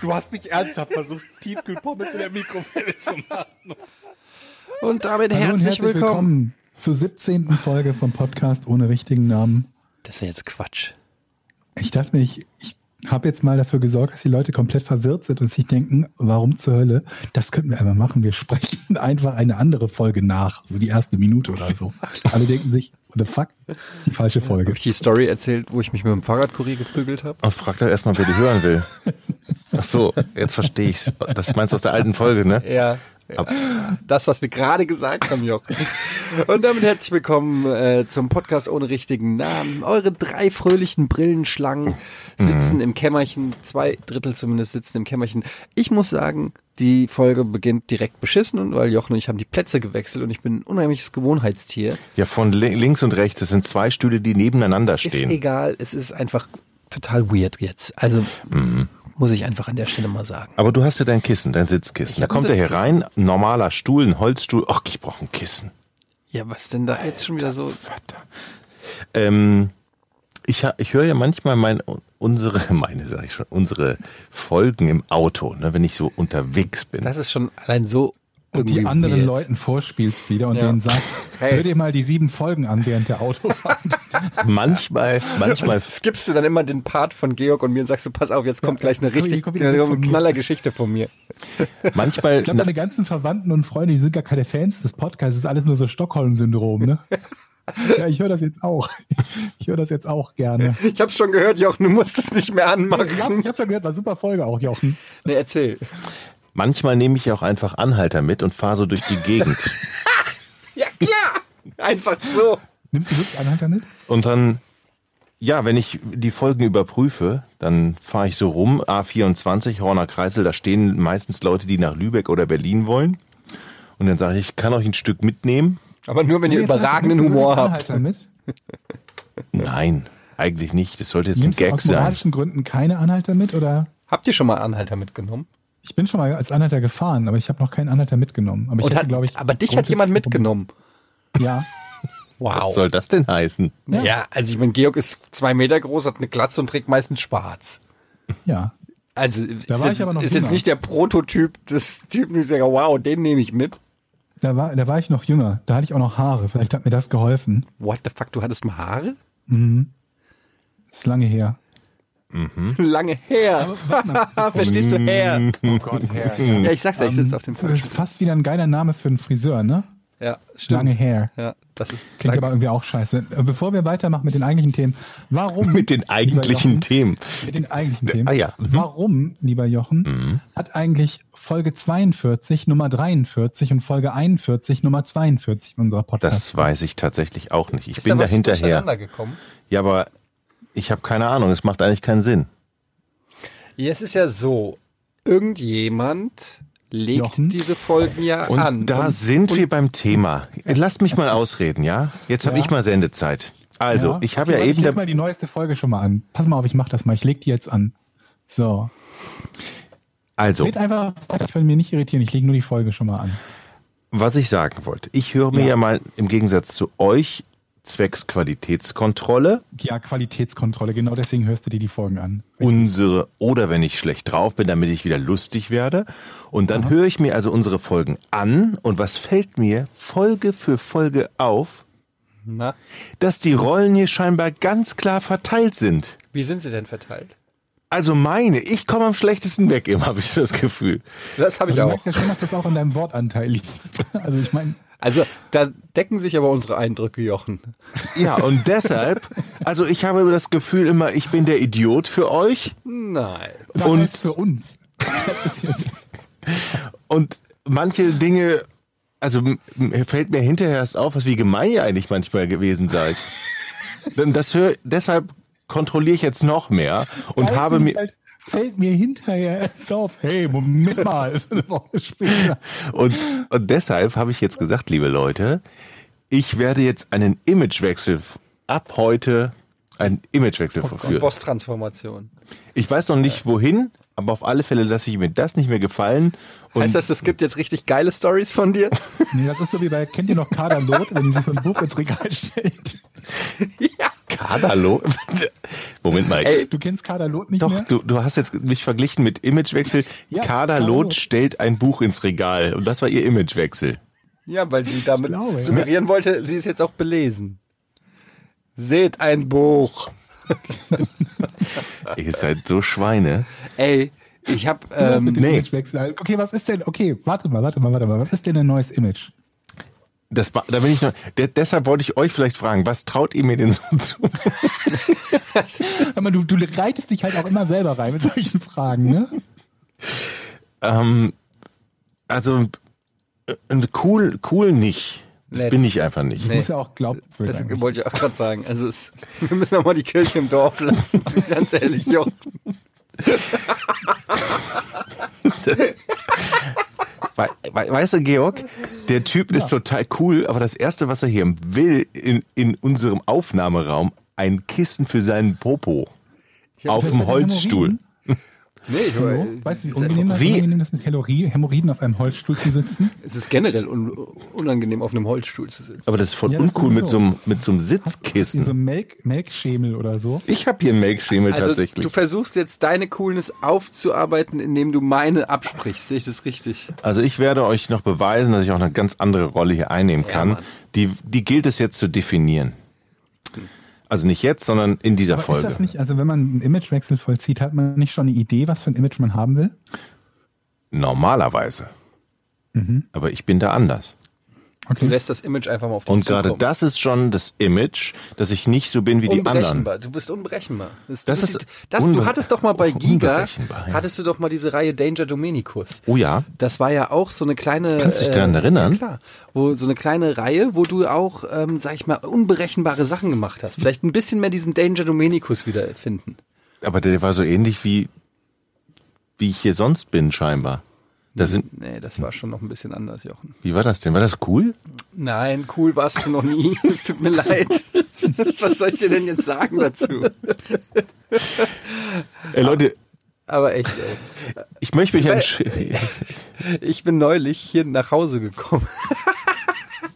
Du hast nicht ernsthaft versucht, Tiefkühlpommes in der Mikrowelle zu machen. Und damit Hallo und herzlich, willkommen. zur 17. Folge vom Podcast ohne richtigen Namen. Das ist ja jetzt Quatsch. Ich dachte mir, ich, ich habe jetzt mal dafür gesorgt, dass die Leute komplett verwirrt sind und sich denken, warum zur Hölle? Das könnten wir einmal machen. Wir sprechen einfach eine andere Folge nach, so die erste Minute oder so. Alle denken sich, what the fuck? Das ist die falsche Folge. Habe ich die Story erzählt, wo ich mich mit dem Fahrradkurier geprügelt habe? Und frag doch erstmal, wer die hören will. Ach so, jetzt verstehe ich's. Das meinst du aus der alten Folge, ne? Ja. Ab- Das, was wir gerade gesagt haben, Jochen. Und damit herzlich willkommen äh, zum Podcast ohne richtigen Namen. Eure drei fröhlichen Brillenschlangen sitzen im Kämmerchen, zwei Drittel zumindest sitzen im Kämmerchen. Ich muss sagen, die Folge beginnt direkt beschissen, und weil Jochen und ich haben die Plätze gewechselt und ich bin ein unheimliches Gewohnheitstier. Ja, von li- links und rechts, das sind zwei Stühle, die nebeneinander Ist stehen. egal, es ist einfach total weird jetzt. Also muss ich einfach an der Stelle mal sagen. Aber du hast ja dein Kissen, dein Sitzkissen. Da kommt er hier rein, ein normaler Stuhl, ein Holzstuhl. Ach, ich brauche ein Kissen. Ja, was denn da jetzt schon wieder so? Vater. Ähm, ich, ich höre ja manchmal mein, unsere, meine sag ich schon, unsere Folgen im Auto, ne, wenn ich so unterwegs bin. Das ist schon allein so Und die anderen weird. Leuten vorspielst wieder und Ja. denen sagst, Hey. hör dir mal die sieben Folgen an während der Autofahrt. manchmal, manchmal, skippst du dann immer den Part von Georg und mir und sagst du, pass auf, jetzt kommt gleich eine richtig eine von mir. Knallergeschichte von mir. manchmal, Ich glaube, deine ganzen Verwandten und Freunde, die sind gar keine Fans des Podcasts. Das ist alles nur so Stockholm-Syndrom, ne? Ja, ich höre das jetzt auch. Ich höre das jetzt auch gerne. Ich habe schon gehört, Jochen, du musst es nicht mehr Ich habe anmachen. ich hab schon gehört, war super Folge auch, Jochen. Nee, erzähl. Manchmal nehme ich auch einfach Anhalter mit und fahre so durch die Gegend. Ja, klar. Einfach so. Nimmst du wirklich Anhalter mit? Und dann, ja, wenn ich die Folgen überprüfe, dann fahre ich so rum, A24, Horner Kreisel, da stehen meistens Leute, die nach Lübeck oder Berlin wollen. Und dann sage ich, ich kann euch ein Stück mitnehmen. Aber nur, wenn ihr du- überragenden Humor habt. Anhalter mit? Nein, eigentlich nicht. Das sollte jetzt ein Nimmst du Gag aus sein. moralischen Gründen keine Anhalter mit? Oder? Habt ihr schon mal Anhalter mitgenommen? Ich bin schon mal als Anhalter gefahren, aber ich habe noch keinen Anhalter mitgenommen. Aber, ich Und hätte, hat, ich, aber dich hat jemand mitgenommen. Ja. Wow. Was soll das denn heißen? ja. also ich meine, Georg ist zwei Meter groß, hat eine Glatze und trägt meistens schwarz. Ja. Also ist, war jetzt, ich aber noch ist jetzt nicht der Prototyp des Typen, die sagen, wow, den nehme ich mit. Da war, da war ich noch jünger. Da hatte ich auch noch Haare. Vielleicht hat mir das geholfen. What the fuck, du hattest mal Haare? Das ist lange her. Lange her. Verstehst du, her? Oh Gott, her. Ja, ich sag's ja, ich sitze auf dem Das ist fast wieder ein geiler Name für einen Friseur, ne? Ja, stimmt. Lange Hair. Ja, das ist Klingt aber irgendwie auch scheiße. Äh, Bevor wir weitermachen mit den eigentlichen Themen, warum? Mit den eigentlichen Jochen, Themen. Mit den eigentlichen Themen. Ah ja. Mhm. Warum, lieber Jochen, hat eigentlich Folge 42 Nummer 43 und Folge 41 Nummer 42 in unserer Podcast? Das weiß ich tatsächlich auch nicht. Ich Ist bin da da hinterher. Ja, aber ich habe keine Ahnung. Es macht eigentlich keinen Sinn. Ja, es ist ja so, irgendjemand legt Jochen? diese Folgen ja Und an. da und, sind wir beim Thema. Lasst mich mal ausreden, ja? Jetzt habe Ja. ich mal Sendezeit. Also, Ja? ich habe Okay, ja eben Ich leg mal die neueste Folge schon mal an. Pass mal auf, ich mach das mal. Ich leg die jetzt an. So. also, Red einfach. Ich will mir nicht irritieren. Ich lege nur die Folge schon mal an. was ich sagen wollte. Ich höre mir Ja. ja mal im Gegensatz zu euch zwecks Qualitätskontrolle Ja, Qualitätskontrolle. Genau deswegen hörst du dir die Folgen an. unsere oder wenn ich schlecht drauf bin, damit ich wieder lustig werde. Und dann höre ich mir also unsere Folgen an und was fällt mir Folge für Folge auf, Na, dass die Rollen hier scheinbar ganz klar verteilt sind. wie sind sie denn verteilt? Also meine, ich komme am schlechtesten weg, immer habe ich das Gefühl. Das habe ich Du auch. merkst ja schon, dass das auch an deinem Wortanteil liegt. Also ich meine, Also, da decken sich aber unsere Eindrücke, Jochen. Ja, und deshalb, also ich habe das Gefühl immer, ich bin der Idiot für euch Nein. was Und- heißt für uns? Das und manche Dinge, also fällt mir hinterher erst auf, was wie gemein ihr eigentlich manchmal gewesen seid. Denn das hör, deshalb kontrolliere ich jetzt noch mehr und Geil habe mir, halt, fällt mir hinterher erst auf, hey, Moment mal, ist eine Woche später. Und, und deshalb habe ich jetzt gesagt, liebe Leute, ich werde jetzt einen Imagewechsel ab heute einen Imagewechsel Und verführen. Boss-Transformation. Ich weiß noch nicht wohin, aber auf alle Fälle lasse ich mir das nicht mehr gefallen. Und Heißt das, es gibt jetzt richtig geile Stories von dir? Nee, das ist so wie bei, kennt ihr noch Kader Lot, wenn sich so ein Buch ins Regal stellt? ja. Kaderlo? Moment mal. Ey, Du kennst Kader Lot nicht Doch, mehr? du, du hast jetzt mich verglichen mit Imagewechsel. Ja, Kader Kader Loth Loth. stellt ein Buch ins Regal. Und das war ihr Imagewechsel. Ja, weil sie damit glaube, ja. suggerieren wollte, sie ist jetzt auch belesen. Seht ein Buch. Ihr seid so Schweine. Ey, ich hab, Was ähm, mit dem nee. Imagewechsel? Okay, was ist denn, okay, warte mal, warte mal, warte mal, was ist denn ein neues Image? Das war, da bin ich noch. De deshalb wollte ich euch vielleicht fragen, was traut ihr mir denn so zu? Aber du, du reitest dich halt auch immer selber rein mit solchen Fragen, ne? Ähm, also äh, cool, cool nicht. Das Nett. bin ich einfach nicht. Nee. Muss ja auch glaubwürdig das wollte ich auch gerade sagen. Also es, wir müssen ja mal die Kirche im Dorf lassen. Ganz ehrlich, Jochen. We we weißt du, Georg, der Typ ist total cool, aber das Erste, was er hier will in, in unserem Aufnahmeraum, ein Kissen für seinen Popo. Auf dem Holzstuhl. Nee, ich, Hallo? Weißt du, wie ist unangenehm, das, Wie? unangenehm das mit Hämorrhoiden auf einem Holzstuhl zu sitzen? Es ist generell un unangenehm, auf einem Holzstuhl zu sitzen. Aber das ist voll Ja, uncool mit so, einem, mit so einem so Sitzkissen. ein Melk, Melkschemel oder so. Ich habe hier einen Melkschemel Also tatsächlich. du versuchst jetzt deine Coolness aufzuarbeiten, indem du meine absprichst. Sehe ich das richtig? Also ich werde euch noch beweisen, dass ich auch eine ganz andere Rolle hier einnehmen Ja, kann. Mann. die, die gilt es jetzt zu definieren. Also nicht jetzt, sondern in dieser Aber Folge. ist das nicht, also wenn man einen Imagewechsel vollzieht, hat man nicht schon eine Idee, was für ein Image man haben will? Normalerweise. Mhm. Aber ich bin da anders. Du Okay. lässt das Image einfach mal auf dich Und gerade das ist schon das Image, dass ich nicht so bin wie die anderen. unberechenbar. Du bist unberechenbar. Das, Das du ist bist, das, unbe- du hattest doch mal bei Giga, unberechenbar, ja. hattest du doch mal diese Reihe Danger Dominicus. Oh ja. Das war ja auch so eine kleine. Kannst du dich daran erinnern? Ja, klar. Wo, so eine kleine Reihe, wo du auch, ähm, sag ich mal, unberechenbare Sachen gemacht hast. Vielleicht ein bisschen mehr diesen Danger Dominicus wiederfinden. Aber der war so ähnlich wie, wie ich hier sonst bin, scheinbar. Das sind, Nee, das war schon noch ein bisschen anders, Jochen. wie war das denn? War das cool? Nein, cool warst du noch nie. Es tut mir leid. Was soll ich dir denn jetzt sagen dazu? Ey, Leute, Aber echt, ey. ich möchte mich entschuldigen. Ich bin neulich hier nach Hause gekommen.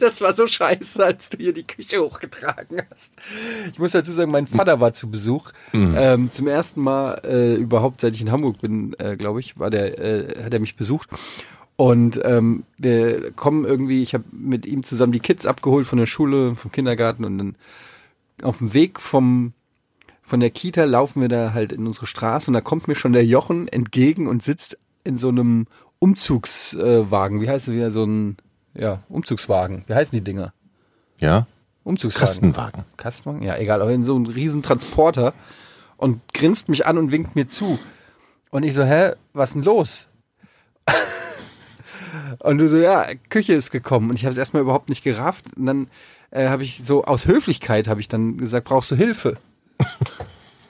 Das war so scheiße, als du hier die Küche hochgetragen hast. Ich muss dazu sagen, mein Vater war zu Besuch. Ähm, zum ersten Mal äh, überhaupt, seit ich in Hamburg bin, äh, glaube ich, war der, äh, hat er mich besucht. Und ähm, wir kommen irgendwie, ich habe mit ihm zusammen die Kids abgeholt von der Schule, vom Kindergarten und dann auf dem Weg vom von der Kita laufen wir da halt in unsere Straße und da kommt mir schon der Jochen entgegen und sitzt in so einem Umzugswagen. Wie heißt es wieder? So ein ja, Umzugswagen. Wie heißen die Dinger? Ja? Umzugswagen. Kastenwagen. Kastenwagen? Ja, egal, aber in so einem riesen Transporter und grinst mich an und winkt mir zu. Und ich so, hä, was ist denn los? und du so, ja, Küche ist gekommen. Und ich habe es erstmal überhaupt nicht gerafft. Und dann äh, habe ich so aus Höflichkeit habe ich dann gesagt, brauchst du Hilfe?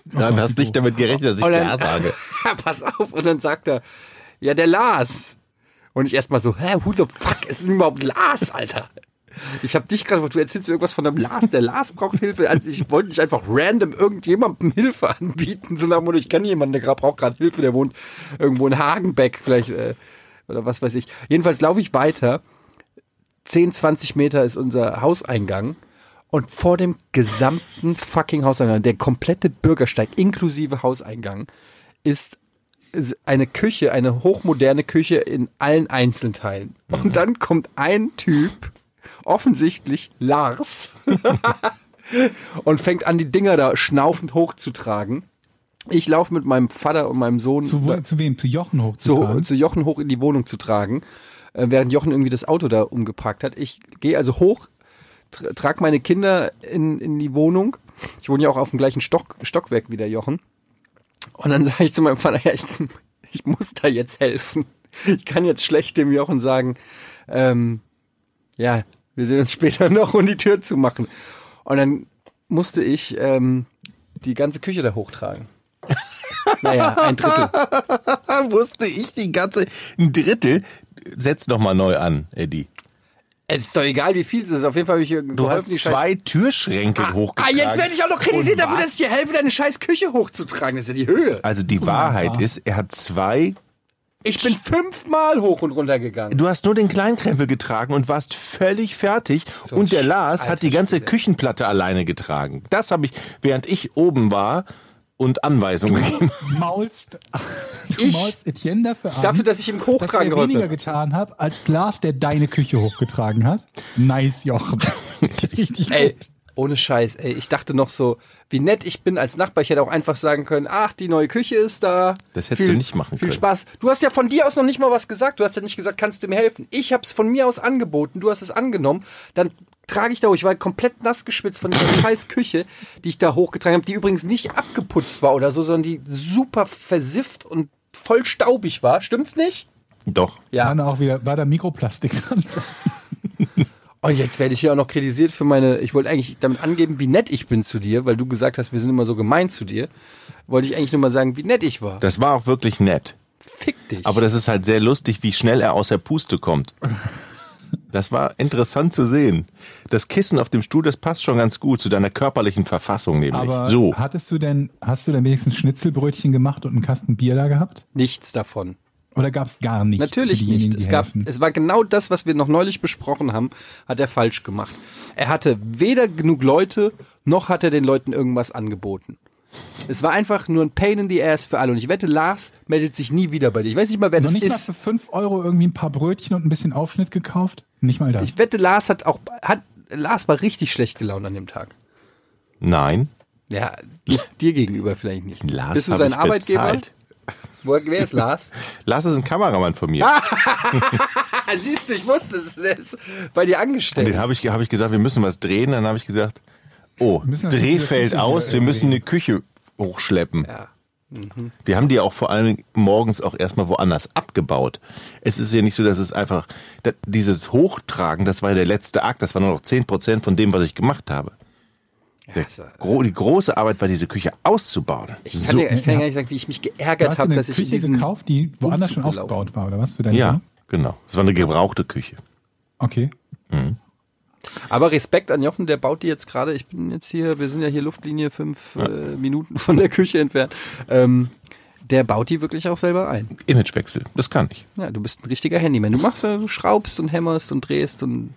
Dann hast nicht damit gerechnet, dass ich dann- Ja sage. Pass auf. Und dann sagt er, ja, der Lars. Und ich erstmal so, hä, who the fuck ist denn überhaupt Lars, Alter? Ich habe dich gerade, du erzählst irgendwas von einem Lars. Der Lars braucht Hilfe. Also ich wollte nicht einfach random irgendjemandem Hilfe anbieten, so nach dem Motto, ich kenne jemanden, der braucht gerade Hilfe, der wohnt irgendwo in Hagenbeck vielleicht äh, oder was weiß ich. Jedenfalls laufe ich weiter. 10, 20 Meter ist unser Hauseingang. Und vor dem gesamten fucking Hauseingang, der komplette Bürgersteig inklusive Hauseingang, ist eine Küche, eine hochmoderne Küche in allen Einzelteilen. Und dann kommt ein Typ, offensichtlich Lars, und fängt an, die Dinger da schnaufend hochzutragen. Ich laufe mit meinem Vater und meinem Sohn Zu, wo, zu wem? Zu Jochen zu, hochzutragen? zu Jochen hoch in die Wohnung zu tragen, äh, während Jochen irgendwie das Auto da umgeparkt hat. Ich gehe also hoch, tra trage meine Kinder in, in die Wohnung. Ich wohne ja auch auf dem gleichen Stock, Stockwerk wie der Jochen. Und dann sage ich zu meinem Vater, ja, ich, ich muss da jetzt helfen. Ich kann jetzt schlecht dem Jochen sagen, ähm, ja, wir sehen uns später noch und die Tür zumachen. Und dann musste ich ähm, die ganze Küche da hochtragen. Naja, ein Drittel. Wusste ich die ganze, ein Drittel. Setz noch mal neu an, Eddie. Es ist doch egal, wie viel es ist. Auf jeden Fall habe ich hier Du hast die Scheiß- zwei Türschränke Ah, hochgetragen. jetzt werde ich auch noch kritisiert dafür, dass ich dir helfe, deine scheiß Küche hochzutragen. Das ist ja die Höhe. Also die Wahrheit ist, er hat zwei. Ich bin fünfmal hoch und runter gegangen. Du hast nur den Kleinkrempel getragen und warst völlig fertig. So und der Lars alter hat die ganze. Küchenplatte alleine getragen. Das habe ich, während ich oben war und Anweisungen gegeben. Maulst, du Ich- maulst Etienne dafür an, Dafür, dass ich ihm dass hochtragen er geholfen weniger habe. getan hat, als Lars, der deine Küche hochgetragen hat. Nice, Jochen. Richtig Ey, gut. ohne Scheiß, ey. Ich dachte noch so, wie nett ich bin als Nachbar. Ich hätte auch einfach sagen können, ach, die neue Küche ist da. Das hättest du nicht machen Viel können. Spaß. Du hast ja von dir aus noch nicht mal was gesagt. Du hast ja nicht gesagt, kannst du mir helfen. Ich habe es von mir aus angeboten. Du hast es angenommen. Dann trage ich da hoch. Ich war komplett nass geschwitzt von dieser scheiß Küche, die ich da hochgetragen habe, die übrigens nicht abgeputzt war oder so, sondern die super versifft und voll staubig war. Stimmt's nicht? Doch. War Ja. da auch wieder, war da Mikroplastik dran? Und jetzt werde ich hier auch noch kritisiert für meine, ich wollte eigentlich damit angeben, wie nett ich bin zu dir, weil du gesagt hast, wir sind immer so gemein zu dir. Wollte ich eigentlich nur mal sagen, wie nett ich war. Das war auch wirklich nett. Fick dich. Aber das ist halt sehr lustig, wie schnell er aus der Puste kommt. Das war interessant zu sehen. Das Kissen auf dem Stuhl, das passt schon ganz gut zu deiner körperlichen Verfassung nämlich. Aber so. hattest du denn, hast du denn wenigstens Schnitzelbrötchen gemacht und einen Kasten Bier da gehabt? Nichts davon. Oder gab es gar nichts? Natürlich nicht. Es, gab, helfen? es war genau das, was wir noch neulich besprochen haben, hat er falsch gemacht. Er hatte weder genug Leute, noch hat er den Leuten irgendwas angeboten. Es war einfach nur ein Pain in the Ass für alle. Und ich wette, Lars meldet sich nie wieder bei dir. Ich weiß nicht mal, wer Noch das nicht mal ist. für 5 Euro irgendwie ein paar Brötchen und ein bisschen Aufschnitt gekauft? Nicht mal das. Ich wette, Lars hat auch, hat, Lars war richtig schlecht gelaunt an dem Tag. Nein. Ja, dir gegenüber vielleicht nicht. Lars Bist du sein Arbeitgeber? bezahlt. Wo, wer ist Lars? Lars ist ein Kameramann von mir. Siehst du, ich wusste es. Der ist bei dir angestellt. Den habe ich, hab ich gesagt, wir müssen was drehen. Dann habe ich gesagt, oh, Dreh fällt Küche aus, wir müssen eine Küche hochschleppen. Ja. Wir haben die auch vor allem morgens auch erstmal woanders abgebaut. Es ist ja nicht so, dass es einfach, dieses Hochtragen, das war ja der letzte Akt, das war nur noch 10% von dem, was ich gemacht habe. Der, also- gro die große Arbeit war, diese Küche auszubauen. Ich kann, So. dir, ich kann dir gar nicht sagen, wie ich mich geärgert habe, eine dass ich in Küche diesen gekauft, die woanders schon aufgebaut war, oder was? Für deine Ja, Wohnung? genau. Es war eine gebrauchte Küche. Okay. Aber Respekt an Jochen, der baut die jetzt gerade. Ich bin jetzt hier, wir sind ja hier Luftlinie fünf äh, Minuten von der Küche entfernt. Ähm, der baut die wirklich auch selber ein. Imagewechsel, das kann ich. Ja, du bist ein richtiger Handyman. Du machst, ja, du schraubst und hämmerst und drehst und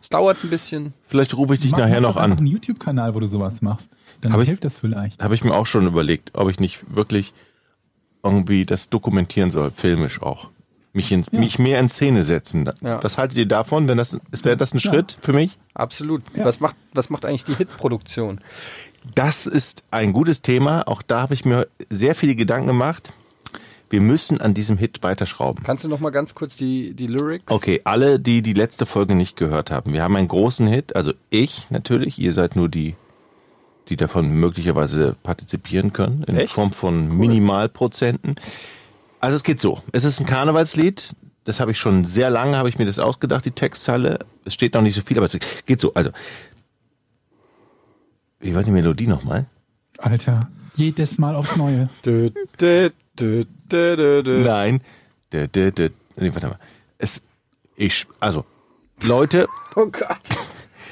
es dauert ein bisschen. Vielleicht rufe ich dich Mach- nachher mach noch an. einen YouTube-Kanal, wo du sowas machst. Dann Hab ich- hilft das vielleicht. Habe ich mir auch schon überlegt, ob ich nicht wirklich irgendwie das dokumentieren soll, filmisch auch. Mich, in, mich mehr in Szene setzen. Ja. Was haltet ihr davon? Wenn das, ist, wäre das ein Ja. Schritt für mich? Absolut. Ja. Was macht, was macht eigentlich die Hitproduktion? Das ist ein gutes Thema. Auch da habe ich mir sehr viele Gedanken gemacht. Wir müssen an diesem Hit weiterschrauben. Kannst du noch mal ganz kurz die, die Lyrics? Okay, alle, die die letzte Folge nicht gehört haben. Wir haben einen großen Hit, also ich natürlich. Ihr seid nur die, die davon möglicherweise partizipieren können, in Echt? Form von Minimalprozenten. Also es geht so. Es ist ein Karnevalslied. Das habe ich schon sehr lange, habe ich mir das ausgedacht, die Textzeile. Es steht noch nicht so viel, aber es geht so. Also, wie war die Melodie nochmal? Alter, jedes Mal aufs Neue. Dö, dö, dö, dö, dö, dö. Nein. Dö, dö, dö. Nee, warte mal. Es, ich, also, Leute, Oh Gott.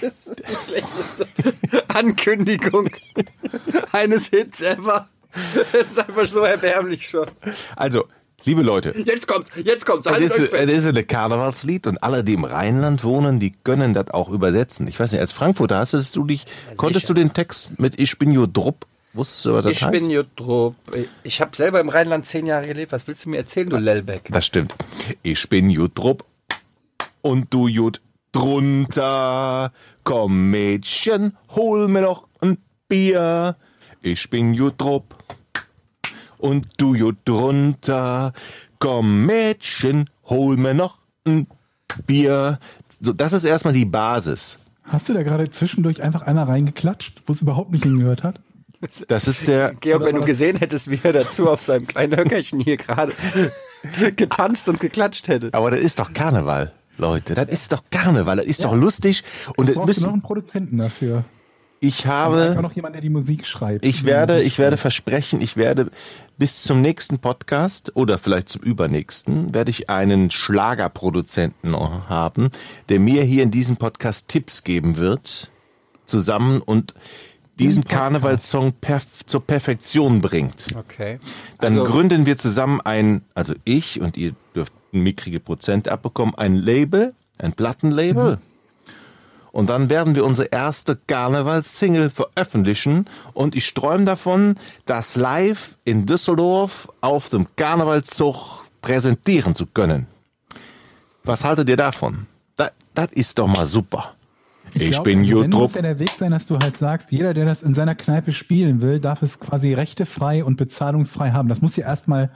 Das ist die schlechteste Ankündigung eines Hits ever. Das ist einfach so erbärmlich schon. also, liebe Leute, Jetzt kommt's, jetzt kommt's. Es Haltet ist, es ist ein Karnevalslied und alle, die im Rheinland wohnen, die können das auch übersetzen. Ich weiß nicht, als Frankfurter hast du dich, konntest du den Text mit Ich bin jo drupp, wusstest du, was das Ich heißt? bin Jutrup. Ich habe selber im Rheinland zehn Jahre gelebt. Was willst du mir erzählen, du Lellbeck? das stimmt. Ich bin jo drupp und du jut drunter. Komm Mädchen, hol mir noch ein Bier. Ich bin jo drupp und du jut drunter. Komm Mädchen, hol mir noch ein Bier. So, das ist erstmal die Basis. Hast du da gerade zwischendurch einfach einmal reingeklatscht, wo es überhaupt nicht hingehört hat? Das ist der, Georg, wenn du gesehen hättest, wie er dazu auf seinem kleinen Höckerchen hier gerade getanzt und geklatscht hätte. aber das ist doch Karneval, Leute. Das ist doch Karneval. Das ist doch lustig. Und das Brauchst du noch müssen, einen Produzenten dafür? Ich Also habe. einfach noch jemand, der die Musik schreibt. Ich werde, ich werde versprechen, ich werde bis zum nächsten Podcast oder vielleicht zum übernächsten werde ich einen Schlagerproduzenten haben, der mir hier in diesem Podcast Tipps geben wird, zusammen und diesen. Karnevalssong perf zur Perfektion bringt. Okay. Dann Also- gründen wir zusammen ein, also ich und ihr dürft mickrige Prozent abbekommen, ein Label, ein Plattenlabel. Und dann werden wir unsere erste Karnevalssingle veröffentlichen und ich träume davon, das live in Düsseldorf auf dem Karnevalszug präsentieren zu können. Was haltet ihr davon? Das, das ist doch mal super. Ich, glaub, bin also wenn, muss ja der Weg sein, dass du halt sagst, jeder, der das in seiner Kneipe spielen will, darf es quasi rechtefrei und bezahlungsfrei haben. Das muss ja erstmal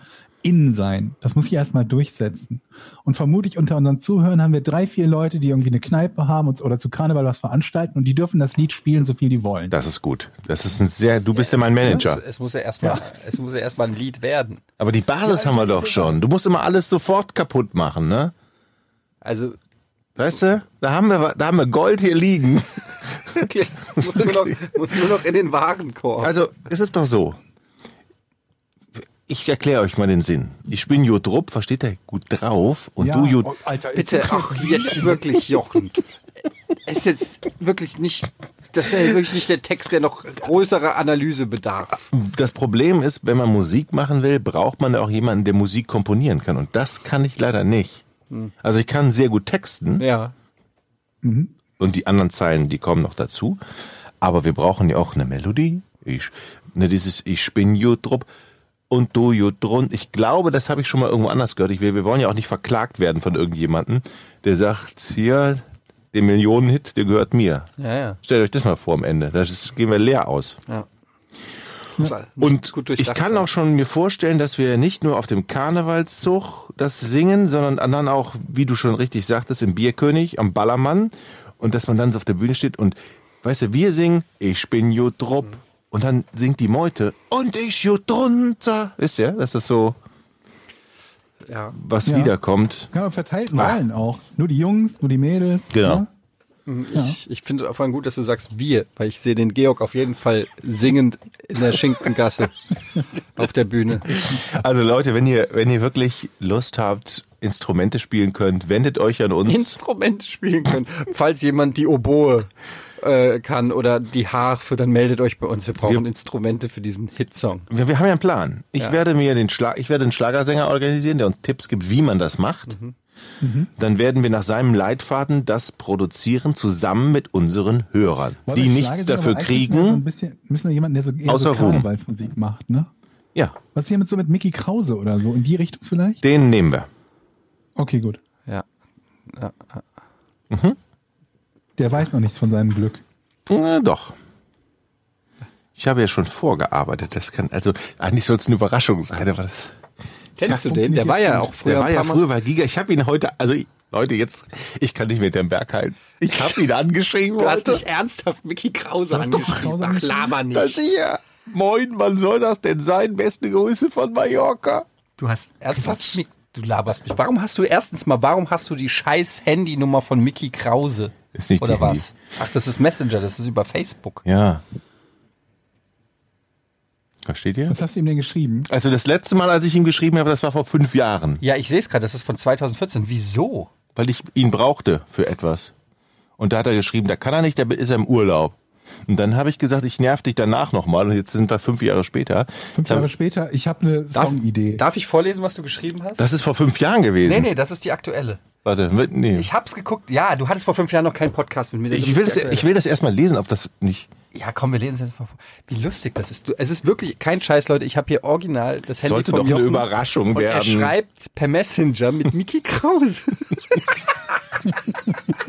innen sein. Das muss sich erstmal durchsetzen. Und vermutlich unter unseren Zuhörern haben wir drei, vier Leute, die irgendwie eine Kneipe haben und, oder zu Karneval was veranstalten und die dürfen das Lied spielen, so viel die wollen. Das ist gut. Das ist ein sehr, du bist ja mein Manager. Es, es muss ja erstmal, es muss ja erstmal ein Lied werden. Aber die Basis haben wir doch schon. Du musst immer alles sofort kaputt machen, ne? Also, Weißt du? Da haben wir, da haben wir Gold hier liegen. okay, muss nur noch, muss nur noch in den Warenkorb. Also, es ist doch so. Ich erkläre euch mal den Sinn. Ich bin Jodrup, versteht ihr? Gut drauf. Und du Jod. oh, Alter, Bitte, ach, jetzt wirklich, Jochen. Es ist jetzt wirklich nicht, das ist ja wirklich nicht der Text, der noch größere Analyse bedarf. Das Problem ist, wenn man Musik machen will, braucht man ja auch jemanden, der Musik komponieren kann. Und das kann ich leider nicht. Also ich kann sehr gut texten Ja. und die anderen Zeilen, die kommen noch dazu. Aber wir brauchen ja auch eine Melodie. Ich, ne, dieses Ich bin Jodrup und du Jodrun. Ich glaube, das habe ich schon mal irgendwo anders gehört. Ich will, wir wollen ja auch nicht verklagt werden von irgendjemandem, der sagt, hier, der Millionenhit, der gehört mir. Ja, ja. Stellt euch das mal vor am Ende. Da gehen wir leer aus. ja. Und gut ich kann sein. auch schon mir vorstellen, dass wir nicht nur auf dem Karnevalszug das singen, sondern dann auch, wie du schon richtig sagtest, im Bierkönig, am Ballermann. Und dass man dann so auf der Bühne steht und, weißt du, wir singen, ich bin Jodrup. Und dann singt die Meute, und ich Jodrunter. Wisst ihr, dass das so Ja. was Ja. wiederkommt. Ja, verteilten Rollen auch. Nur die Jungs, nur die Mädels. Genau. Ne? Ich, ich finde vor allem gut, dass du sagst wir, weil ich sehe den Georg auf jeden Fall singend in der Schinkengasse auf der Bühne. Also Leute, wenn ihr, wenn ihr wirklich Lust habt, Instrumente spielen könnt, wendet euch an uns. Instrumente spielen können. Falls jemand die Oboe äh, kann oder die Harfe, dann meldet euch bei uns. Wir brauchen Wir- Instrumente für diesen Hitsong. Wir, wir haben ja einen Plan. Ich Ja. werde mir den Schlag, ich werde einen Schlagersänger organisieren, der uns Tipps gibt, wie man das macht. Dann werden wir nach seinem Leitfaden das produzieren zusammen mit unseren Hörern, Wollen die nichts dafür mehr So ein kriegen. bisschen, müssen wir jemanden, der so eher Außer so Ruhm. Karnevalsmusik macht, ne? Ja, Was ist hier mit so mit Mickey Krause oder so? In die Richtung vielleicht? den nehmen wir. Okay, gut. Ja. Der weiß noch nichts von seinem Glück. Äh, doch. Ich habe ja schon vorgearbeitet. Das kann, also eigentlich soll es eine Überraschung sein, aber das. Kennst Ja, du den? Der war ja auch früher. Der war ja früher bei Giga. Ich habe ihn heute, also ich, Leute, jetzt, ich kann nicht mit dem Berg halten. Ich habe ihn angeschrieben Du hast nicht ernsthaft Mickey Krause hast doch angeschrieben. Ach, angeschrieben? laber Das nicht. hier. Moin, wann soll das denn sein? Beste Grüße von Mallorca. Du hast ernsthaft Du laberst mich. Warum hast du erstens mal, warum hast du die scheiß Handynummer von Mickey Krause? Ist nicht Oder die was? Ach, das ist Messenger, das ist über Facebook. Ja. Versteht ihr? Was hast du ihm denn geschrieben? Also das letzte Mal, als ich ihm geschrieben habe, das war vor fünf Jahren, Ja, ich sehe es gerade, das ist von 2014. Wieso? weil ich ihn brauchte für etwas. Und da hat er geschrieben, da kann er nicht, da ist er im Urlaub. Und dann habe ich gesagt, ich nerv dich danach nochmal. Und jetzt sind wir fünf Jahre später. Fünf Jahre später, ich habe eine Songidee. darf ich vorlesen, was du geschrieben hast? Das ist vor fünf Jahren gewesen. nee, nee, das ist die aktuelle. Warte, mit- nee. Ich hab's geguckt. Ja, du hattest vor fünf Jahren noch keinen Podcast mit mir. Das Ich, will das, ich will das erstmal lesen, ob das nicht. Ja, komm, wir lesen es jetzt mal vor. Wie lustig das ist. Du, es ist wirklich kein Scheiß, Leute. Ich habe hier original das Handy Sollte von doch eine Jochen Überraschung und Er werden. schreibt per Messenger mit Mickey Krause.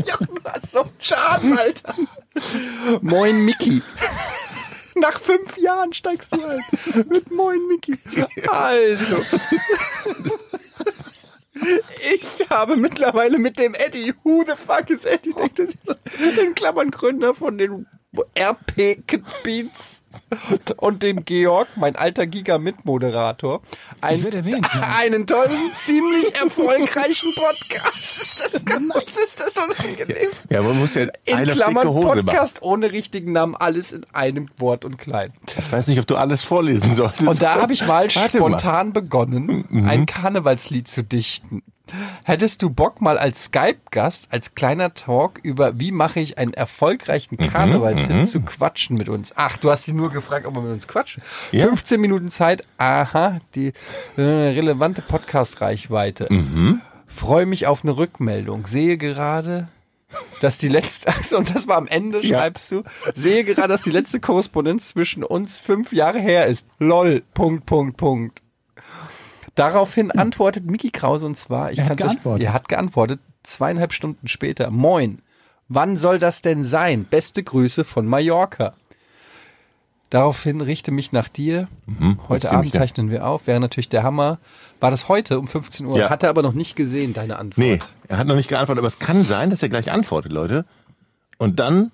Jochen, du hast so einen Schaden, Alter. Moin, Mickey. Nach fünf Jahren steigst du ein. Mit Moin, Mickey. Also. Ich habe mittlerweile mit dem Eddie, who the fuck is Eddie, denkt er sich, in Klammern Gründer von den RP Beats und dem Georg, mein alter Giga-Mitmoderator, erwähnt, ja. einen tollen, ziemlich erfolgreichen Podcast. Ist das, ganz, ist das unangenehm? Ja, man muss ja In Klammern Hose machen. Podcast ohne richtigen Namen, alles in einem Wort und klein. Ich weiß nicht, ob du alles vorlesen solltest. Und da habe ich mal Warte mal. spontan begonnen, ein Karnevalslied zu dichten. Hättest du Bock mal als Skype-Gast, als kleiner Talk über wie mache ich einen erfolgreichen Karnevalshit zu quatschen mit uns? Ach, du hast sie nur gefragt, ob wir mit uns quatschen. Ja. 15 Minuten Zeit, aha, die äh, relevante Podcast-Reichweite. Freue mich auf eine Rückmeldung. Sehe gerade, dass die letzte, also, und das war am Ende, Ja. schreibst du, sehe gerade, dass die letzte Korrespondenz zwischen uns fünf Jahre her ist. Lol, Punkt, Punkt, Punkt. Daraufhin antwortet Miki Krause und zwar, ich Er hat euch- geantwortet. er hat geantwortet, zweieinhalb Stunden später. Moin, wann soll das denn sein? Beste Grüße von Mallorca. Daraufhin richte mich nach dir. Heute Mhm, richte Abend zeichnen wir auf. Wäre natürlich der Hammer. War das heute um 15 Uhr? Ja. Hat er aber noch nicht gesehen, deine Antwort. Nee, er hat noch nicht geantwortet, aber es kann sein, dass er gleich antwortet, Leute. Und dann,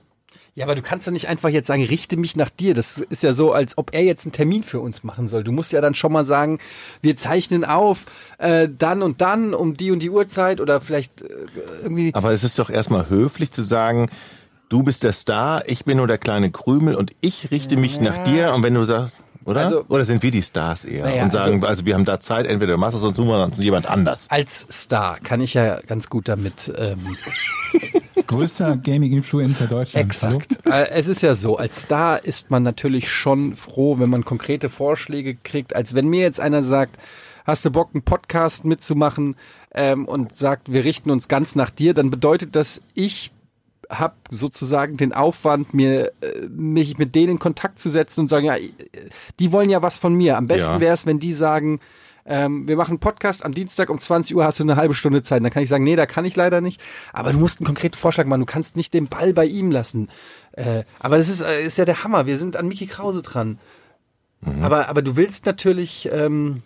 Ja, aber du kannst doch nicht einfach jetzt sagen, richte mich nach dir. Das ist ja so, als ob er jetzt einen Termin für uns machen soll. Du musst ja dann schon mal sagen, wir zeichnen auf, äh, dann und dann um die und die Uhrzeit oder vielleicht äh, irgendwie. aber es ist doch erstmal höflich zu sagen, du bist der Star, ich bin nur der kleine Krümel und ich richte mich nach dir. Und wenn du sagst, oder? Also- oder sind wir die Stars eher? Naja, und sagen, also- also, wir haben da Zeit, entweder du machst es, sonst suchen wir uns jemand anders. Als Star kann ich ja ganz gut damit. Ähm, Größter Gaming-Influencer Deutschlands. Exakt. Äh, es ist ja so, als Star ist man natürlich schon froh, wenn man konkrete Vorschläge kriegt, als wenn mir jetzt einer sagt, hast du Bock, einen Podcast mitzumachen ähm, und sagt, wir richten uns ganz nach dir, dann bedeutet das, ich habe sozusagen den Aufwand, mir äh, mich mit denen in Kontakt zu setzen und sagen, ja, äh, die wollen ja was von mir. Am besten Ja. wäre es, wenn die sagen, ähm, wir machen einen Podcast am Dienstag um 20 Uhr, hast du eine halbe Stunde Zeit. Dann kann ich sagen, nee, da kann ich leider nicht. Aber du musst einen konkreten Vorschlag machen. Du kannst nicht den Ball bei ihm lassen. Äh, aber das ist, äh, ist ja der Hammer. Wir sind an Miki Krause dran. Aber, aber du willst natürlich, ähm,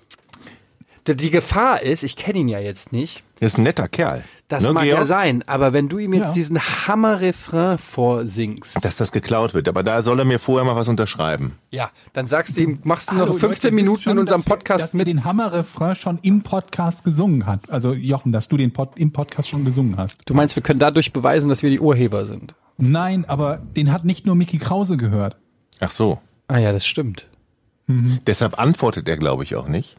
die, Gefahr ist, ich kenne ihn ja jetzt nicht, ist ein netter Kerl. das Ne, mag Georg? ja sein, aber wenn du ihm jetzt Ja. diesen Hammer-Refrain vorsingst, Dass das geklaut wird. Aber da soll er mir vorher mal was unterschreiben. ja, dann sagst du ihm, machst du Hallo, noch Leute, 15 wisst Minuten schon, in unserem dass wir- Podcast dass wir mit. den Hammer-Refrain schon im Podcast gesungen hat. Also Jochen, dass du den Pod im Podcast schon gesungen hast. Du meinst, wir können dadurch beweisen, dass wir die Urheber sind? Nein, aber den hat nicht nur Mickey Krause gehört. Ach so. Ah ja, das stimmt. Deshalb antwortet er, glaube ich, auch nicht.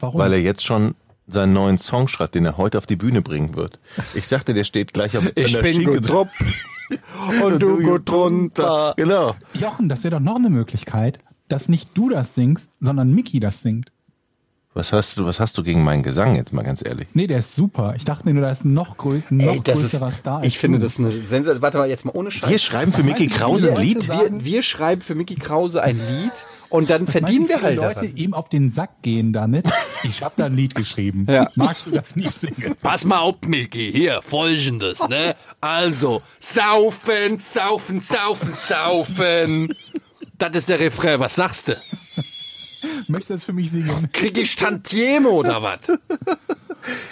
Warum? Weil er jetzt schon seinen neuen Song schreibt, den er heute auf die Bühne bringen wird. Ich sagte, der steht gleich auf Ich der bin gut drauf und du gut drunter. Genau. Jochen, das wäre doch noch eine Möglichkeit, dass nicht du das singst, sondern Mickey das singt. Was hast du, was hast du gegen meinen Gesang jetzt mal ganz ehrlich? Nee, der ist super. Ich dachte mir nur, da ist ein noch, größ noch Ey, das größerer ist, Star. ich finde du. das eine Sensation. Warte mal, jetzt mal ohne Scheiß. Wir schreiben für Mickey Krause ein Lied? wir, wir schreiben für Mickey Krause ein Lied und dann Was verdienen wir halt viele Leute daran. ihm auf den Sack gehen damit. Ich habe da ein Lied geschrieben. Ja. Magst du das nicht singen? Pass mal auf, Mickey, hier, folgendes, ne? Also, saufen, saufen, saufen, saufen. Das ist der Refrain, was sagst du? Möchtest du das für mich singen? Krieg ich Tantieme oder was?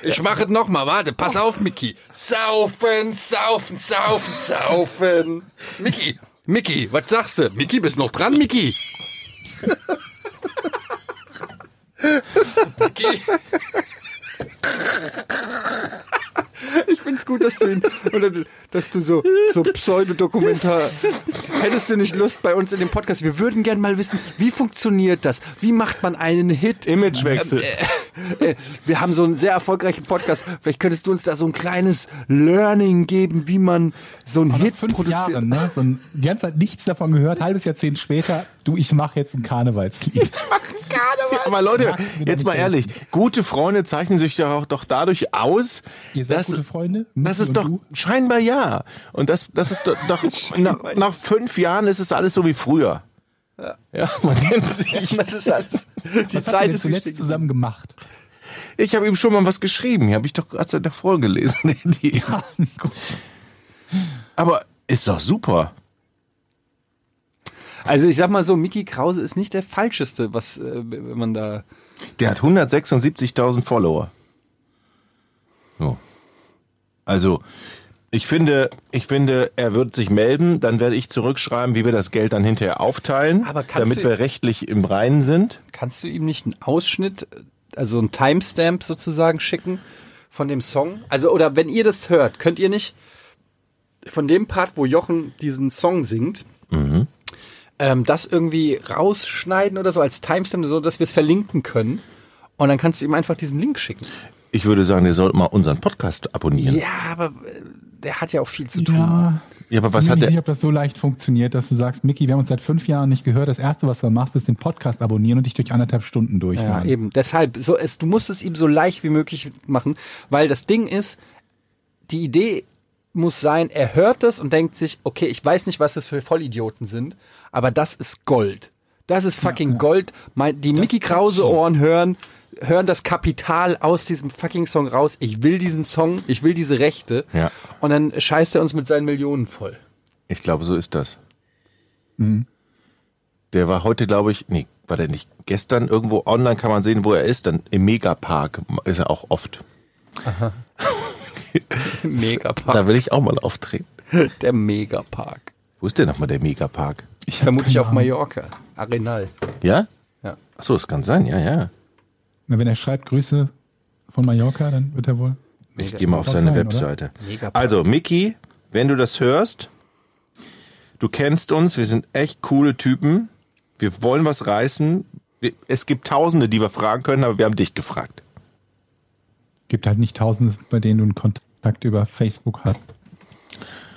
Ich mache es nochmal, warte, pass auf, Mickey. Saufen, saufen, saufen, saufen. Mickey, Mickey, was sagst du? Mickey, bist noch dran, Mickey? Mickey. Ich find's gut, dass du ihn, oder, dass du so, so Pseudodokumentar, hättest du nicht Lust bei uns in dem Podcast? Wir würden gern mal wissen, wie funktioniert das? Wie macht man einen Hit? Imagewechsel. Äh, wir haben so einen sehr erfolgreichen Podcast. Vielleicht könntest du uns da so ein kleines Learning geben, wie man so einen Hit fünf produziert. Jahren, ne? So ein, die ganze Zeit nichts davon gehört, halbes Jahrzehnt später, du, ich mache jetzt ein Karnevalslied. Aber Leute, Magst du mir jetzt doch mal ehrlich, gute Freunde zeichnen sich doch, auch, doch dadurch aus, Ihr seid dass, gute Freunde? das ist doch du? scheinbar ja. Und das, das ist doch, doch nach, nach fünf Jahren ist es alles so wie früher. Ja, man nennt sich. Das ist alles. Die Was Zeit ist zuletzt wichtig. zusammen gemacht? Ich habe ihm schon mal was geschrieben. Die habe ich doch gerade davor gelesen. Die, Ja, gut. aber ist doch super. Also ich sag mal so, Mickey Krause ist nicht der falscheste, was äh, wenn man da. Der hat 176.000 Follower. So. Also, Ich finde, ich finde, er wird sich melden, dann werde ich zurückschreiben, wie wir das Geld dann hinterher aufteilen, damit du- wir rechtlich im Reinen sind. Kannst du ihm nicht einen Ausschnitt, also einen Timestamp sozusagen schicken von dem Song? Also, oder wenn ihr das hört, könnt ihr nicht von dem Part, wo Jochen diesen Song singt, ähm, das irgendwie rausschneiden oder so als Timestamp, so dass wir es verlinken können. Und dann kannst du ihm einfach diesen Link schicken. Ich würde sagen, der sollte mal unseren Podcast abonnieren. Ja, aber äh, der hat ja auch viel zu tun. Ja, Ja, aber ich was bin mir hat nicht der? sicher, ob das so leicht funktioniert, dass du sagst, Micky, wir haben uns seit fünf Jahren nicht gehört. Das erste, was du machst, ist den Podcast abonnieren und dich durch anderthalb Stunden Ja, durchhören. eben. Deshalb, so, es, du musst es ihm so leicht wie möglich machen, weil das Ding ist, die Idee muss sein, er hört das und denkt sich, okay, ich weiß nicht, was das für Vollidioten sind, aber das ist Gold. Das ist fucking Gold. Mein, die Mickey Krause Ohren hören, hören das Kapital aus diesem fucking Song raus. Ich will diesen Song, ich will diese Rechte. Ja. Und dann scheißt er uns mit seinen Millionen voll. Ich glaube, so ist das. Mhm. Der war heute, glaube ich, nee, war der nicht gestern irgendwo online, kann man sehen, wo er ist. Dann im Megapark ist er auch oft. Megapark. Da will ich auch mal auftreten. Der Megapark. Wo ist denn nochmal der Megapark? Ich Vermutlich auf. Mallorca. Arenal. Ja? Ja. Ach so, das kann sein, ja, ja. Na, Wenn er schreibt Grüße von Mallorca, dann wird er wohl. Ich gehe mal auf seine sein? Webseite. Also, Mickey, wenn du das hörst, du kennst uns, wir sind echt coole Typen. Wir wollen was reißen. Es gibt Tausende, die wir fragen können, aber wir haben dich gefragt. Gibt halt nicht Tausende, bei denen du einen Kontakt über Facebook hast.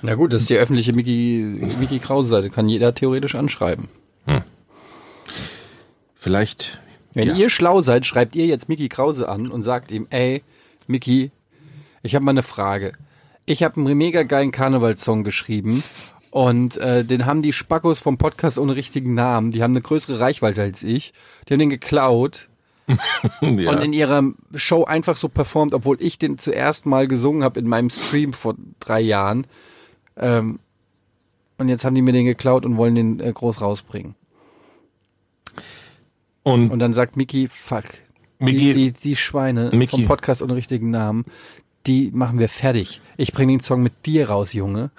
Na gut, das ist die öffentliche Mickey, Mickey Krause-Seite. Kann jeder theoretisch anschreiben. Vielleicht. Wenn ja. ihr schlau seid, schreibt ihr jetzt Mickey Krause an und sagt ihm, ey, Mickey, ich habe mal eine Frage. Ich habe einen mega geilen Karnevalssong geschrieben und äh, den haben die Spackos vom Podcast ohne richtigen Namen. Die haben eine größere Reichweite als ich. Die haben den geklaut ja. und in ihrer Show einfach so performt, obwohl ich den zuerst mal gesungen habe in meinem Stream vor drei Jahren. Ähm, und jetzt haben die mir den geklaut und wollen den äh, groß rausbringen. und, Und dann sagt Miki, fuck, Mickey- die, die, die Schweine Mickey. vom Podcast ohne richtigen Namen, die machen wir fertig. Ich bringe den Song mit dir raus, Junge.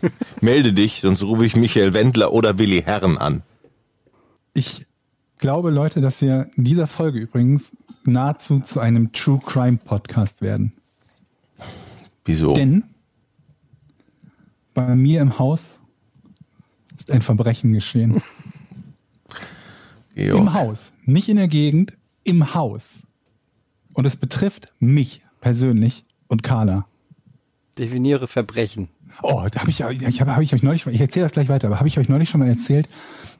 melde dich, sonst rufe ich Michael Wendler oder Willi Herren an. Ich glaube, Leute, dass wir in dieser Folge übrigens nahezu zu einem True Crime Podcast werden. Wieso? Denn bei mir im Haus ist ein Verbrechen geschehen. Im Haus, nicht in der Gegend, im Haus. Und es betrifft mich persönlich und Carla. Definiere Verbrechen. Oh, da habe ich, ich habe hab ich euch neulich, ich erzähle das gleich weiter, aber habe ich euch neulich schon mal erzählt,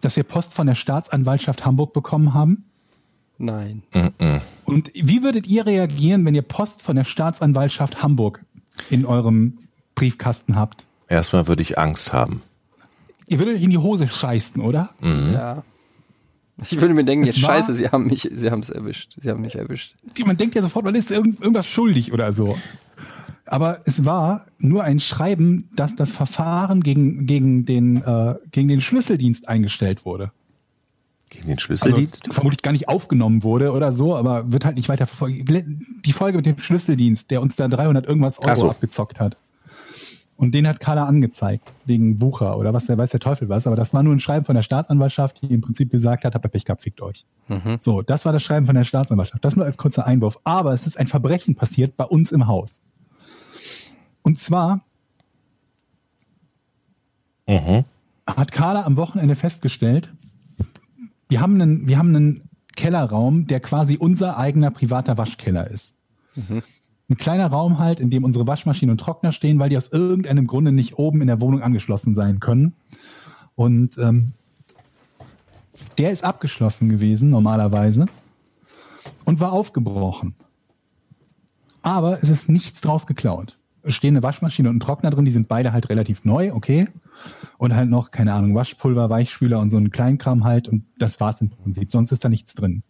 dass wir Post von der Staatsanwaltschaft Hamburg bekommen haben? Nein. Und wie würdet ihr reagieren, wenn ihr Post von der Staatsanwaltschaft Hamburg in eurem Briefkasten habt? Erstmal würde ich Angst haben. Ihr würdet euch in die Hose scheißen, oder? Ja. Ich würde mir denken, Es jetzt scheiße, sie haben mich, sie haben es erwischt. Sie haben mich erwischt. Die- Man denkt ja sofort, man ist irgend, irgendwas schuldig oder so. Aber es war nur ein Schreiben, dass das Verfahren gegen, gegen, den, äh, gegen den Schlüsseldienst eingestellt wurde. Gegen den Also Schlüsseldienst? vermutlich gar nicht aufgenommen wurde oder so, aber wird halt nicht weiter verfolgt. Die Folge mit dem Schlüsseldienst, der uns da 300 irgendwas Euro so. abgezockt hat. Und den hat Carla angezeigt, wegen Bucher oder was, der weiß der Teufel was. Aber das war nur ein Schreiben von der Staatsanwaltschaft, die im Prinzip gesagt hat, habt ihr Pech gehabt, fickt euch. So, das war das Schreiben von der Staatsanwaltschaft. Das nur als kurzer Einwurf. Aber es ist ein Verbrechen passiert bei uns im Haus. Und zwar Mhm. hat Carla am Wochenende festgestellt, wir haben einen, wir haben einen Kellerraum, der quasi unser eigener privater Waschkeller ist. Ein kleiner Raum halt, in dem unsere Waschmaschine und Trockner stehen, weil die aus irgendeinem Grunde nicht oben in der Wohnung angeschlossen sein können. Und ähm, der ist abgeschlossen gewesen, normalerweise, und war aufgebrochen. Aber es ist nichts draus geklaut. Es stehen eine Waschmaschine und ein Trockner drin, die sind beide halt relativ neu, okay. Und halt noch, keine Ahnung, Waschpulver, Weichspüler und so ein Kleinkram halt. Und das war's im Prinzip. Sonst ist da nichts drin.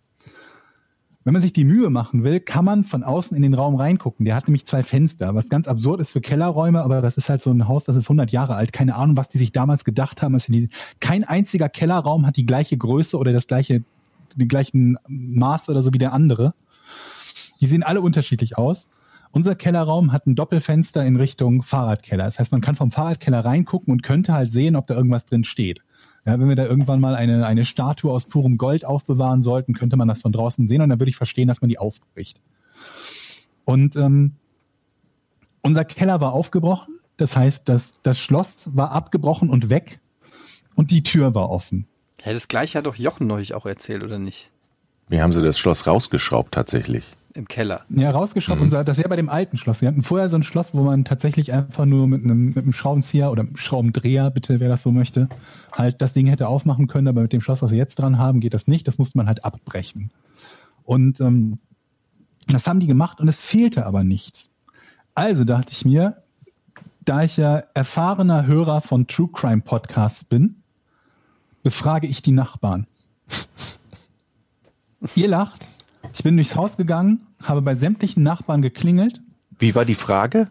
Wenn man sich die Mühe machen will, kann man von außen in den Raum reingucken. Der hat nämlich zwei Fenster, was ganz absurd ist für Kellerräume, aber das ist halt so ein Haus, das ist 100 Jahre alt. Keine Ahnung, was die sich damals gedacht haben. Also die, kein einziger Kellerraum hat die gleiche Größe oder das gleiche, den gleichen Maß oder so wie der andere. Die sehen alle unterschiedlich aus. Unser Kellerraum hat ein Doppelfenster in Richtung Fahrradkeller. Das heißt, man kann vom Fahrradkeller reingucken und könnte halt sehen, ob da irgendwas drin steht. Ja, wenn wir da irgendwann mal eine, eine Statue aus purem Gold aufbewahren sollten, könnte man das von draußen sehen und dann würde ich verstehen, dass man die aufbricht. Und ähm, unser Keller war aufgebrochen. Das heißt, das, das Schloss war abgebrochen und weg und die Tür war offen. Ja, das gleiche hat doch Jochen neulich auch erzählt, oder nicht? Wie haben sie das Schloss rausgeschraubt tatsächlich? Im Keller. Ja, rausgeschraubt. Unser, das wäre bei dem alten Schloss. Wir hatten vorher so ein Schloss, wo man tatsächlich einfach nur mit einem, mit einem Schraubenzieher oder einem Schraubendreher, bitte, wer das so möchte, halt das Ding hätte aufmachen können. Aber mit dem Schloss, was wir jetzt dran haben, geht das nicht. Das musste man halt abbrechen. Und ähm, das haben die gemacht und es fehlte aber nichts. Also dachte ich mir, da ich ja erfahrener Hörer von True Crime Podcasts bin, befrage ich die Nachbarn. Ihr lacht. Ich bin durchs Haus gegangen, habe bei sämtlichen Nachbarn geklingelt, Wie war die Frage?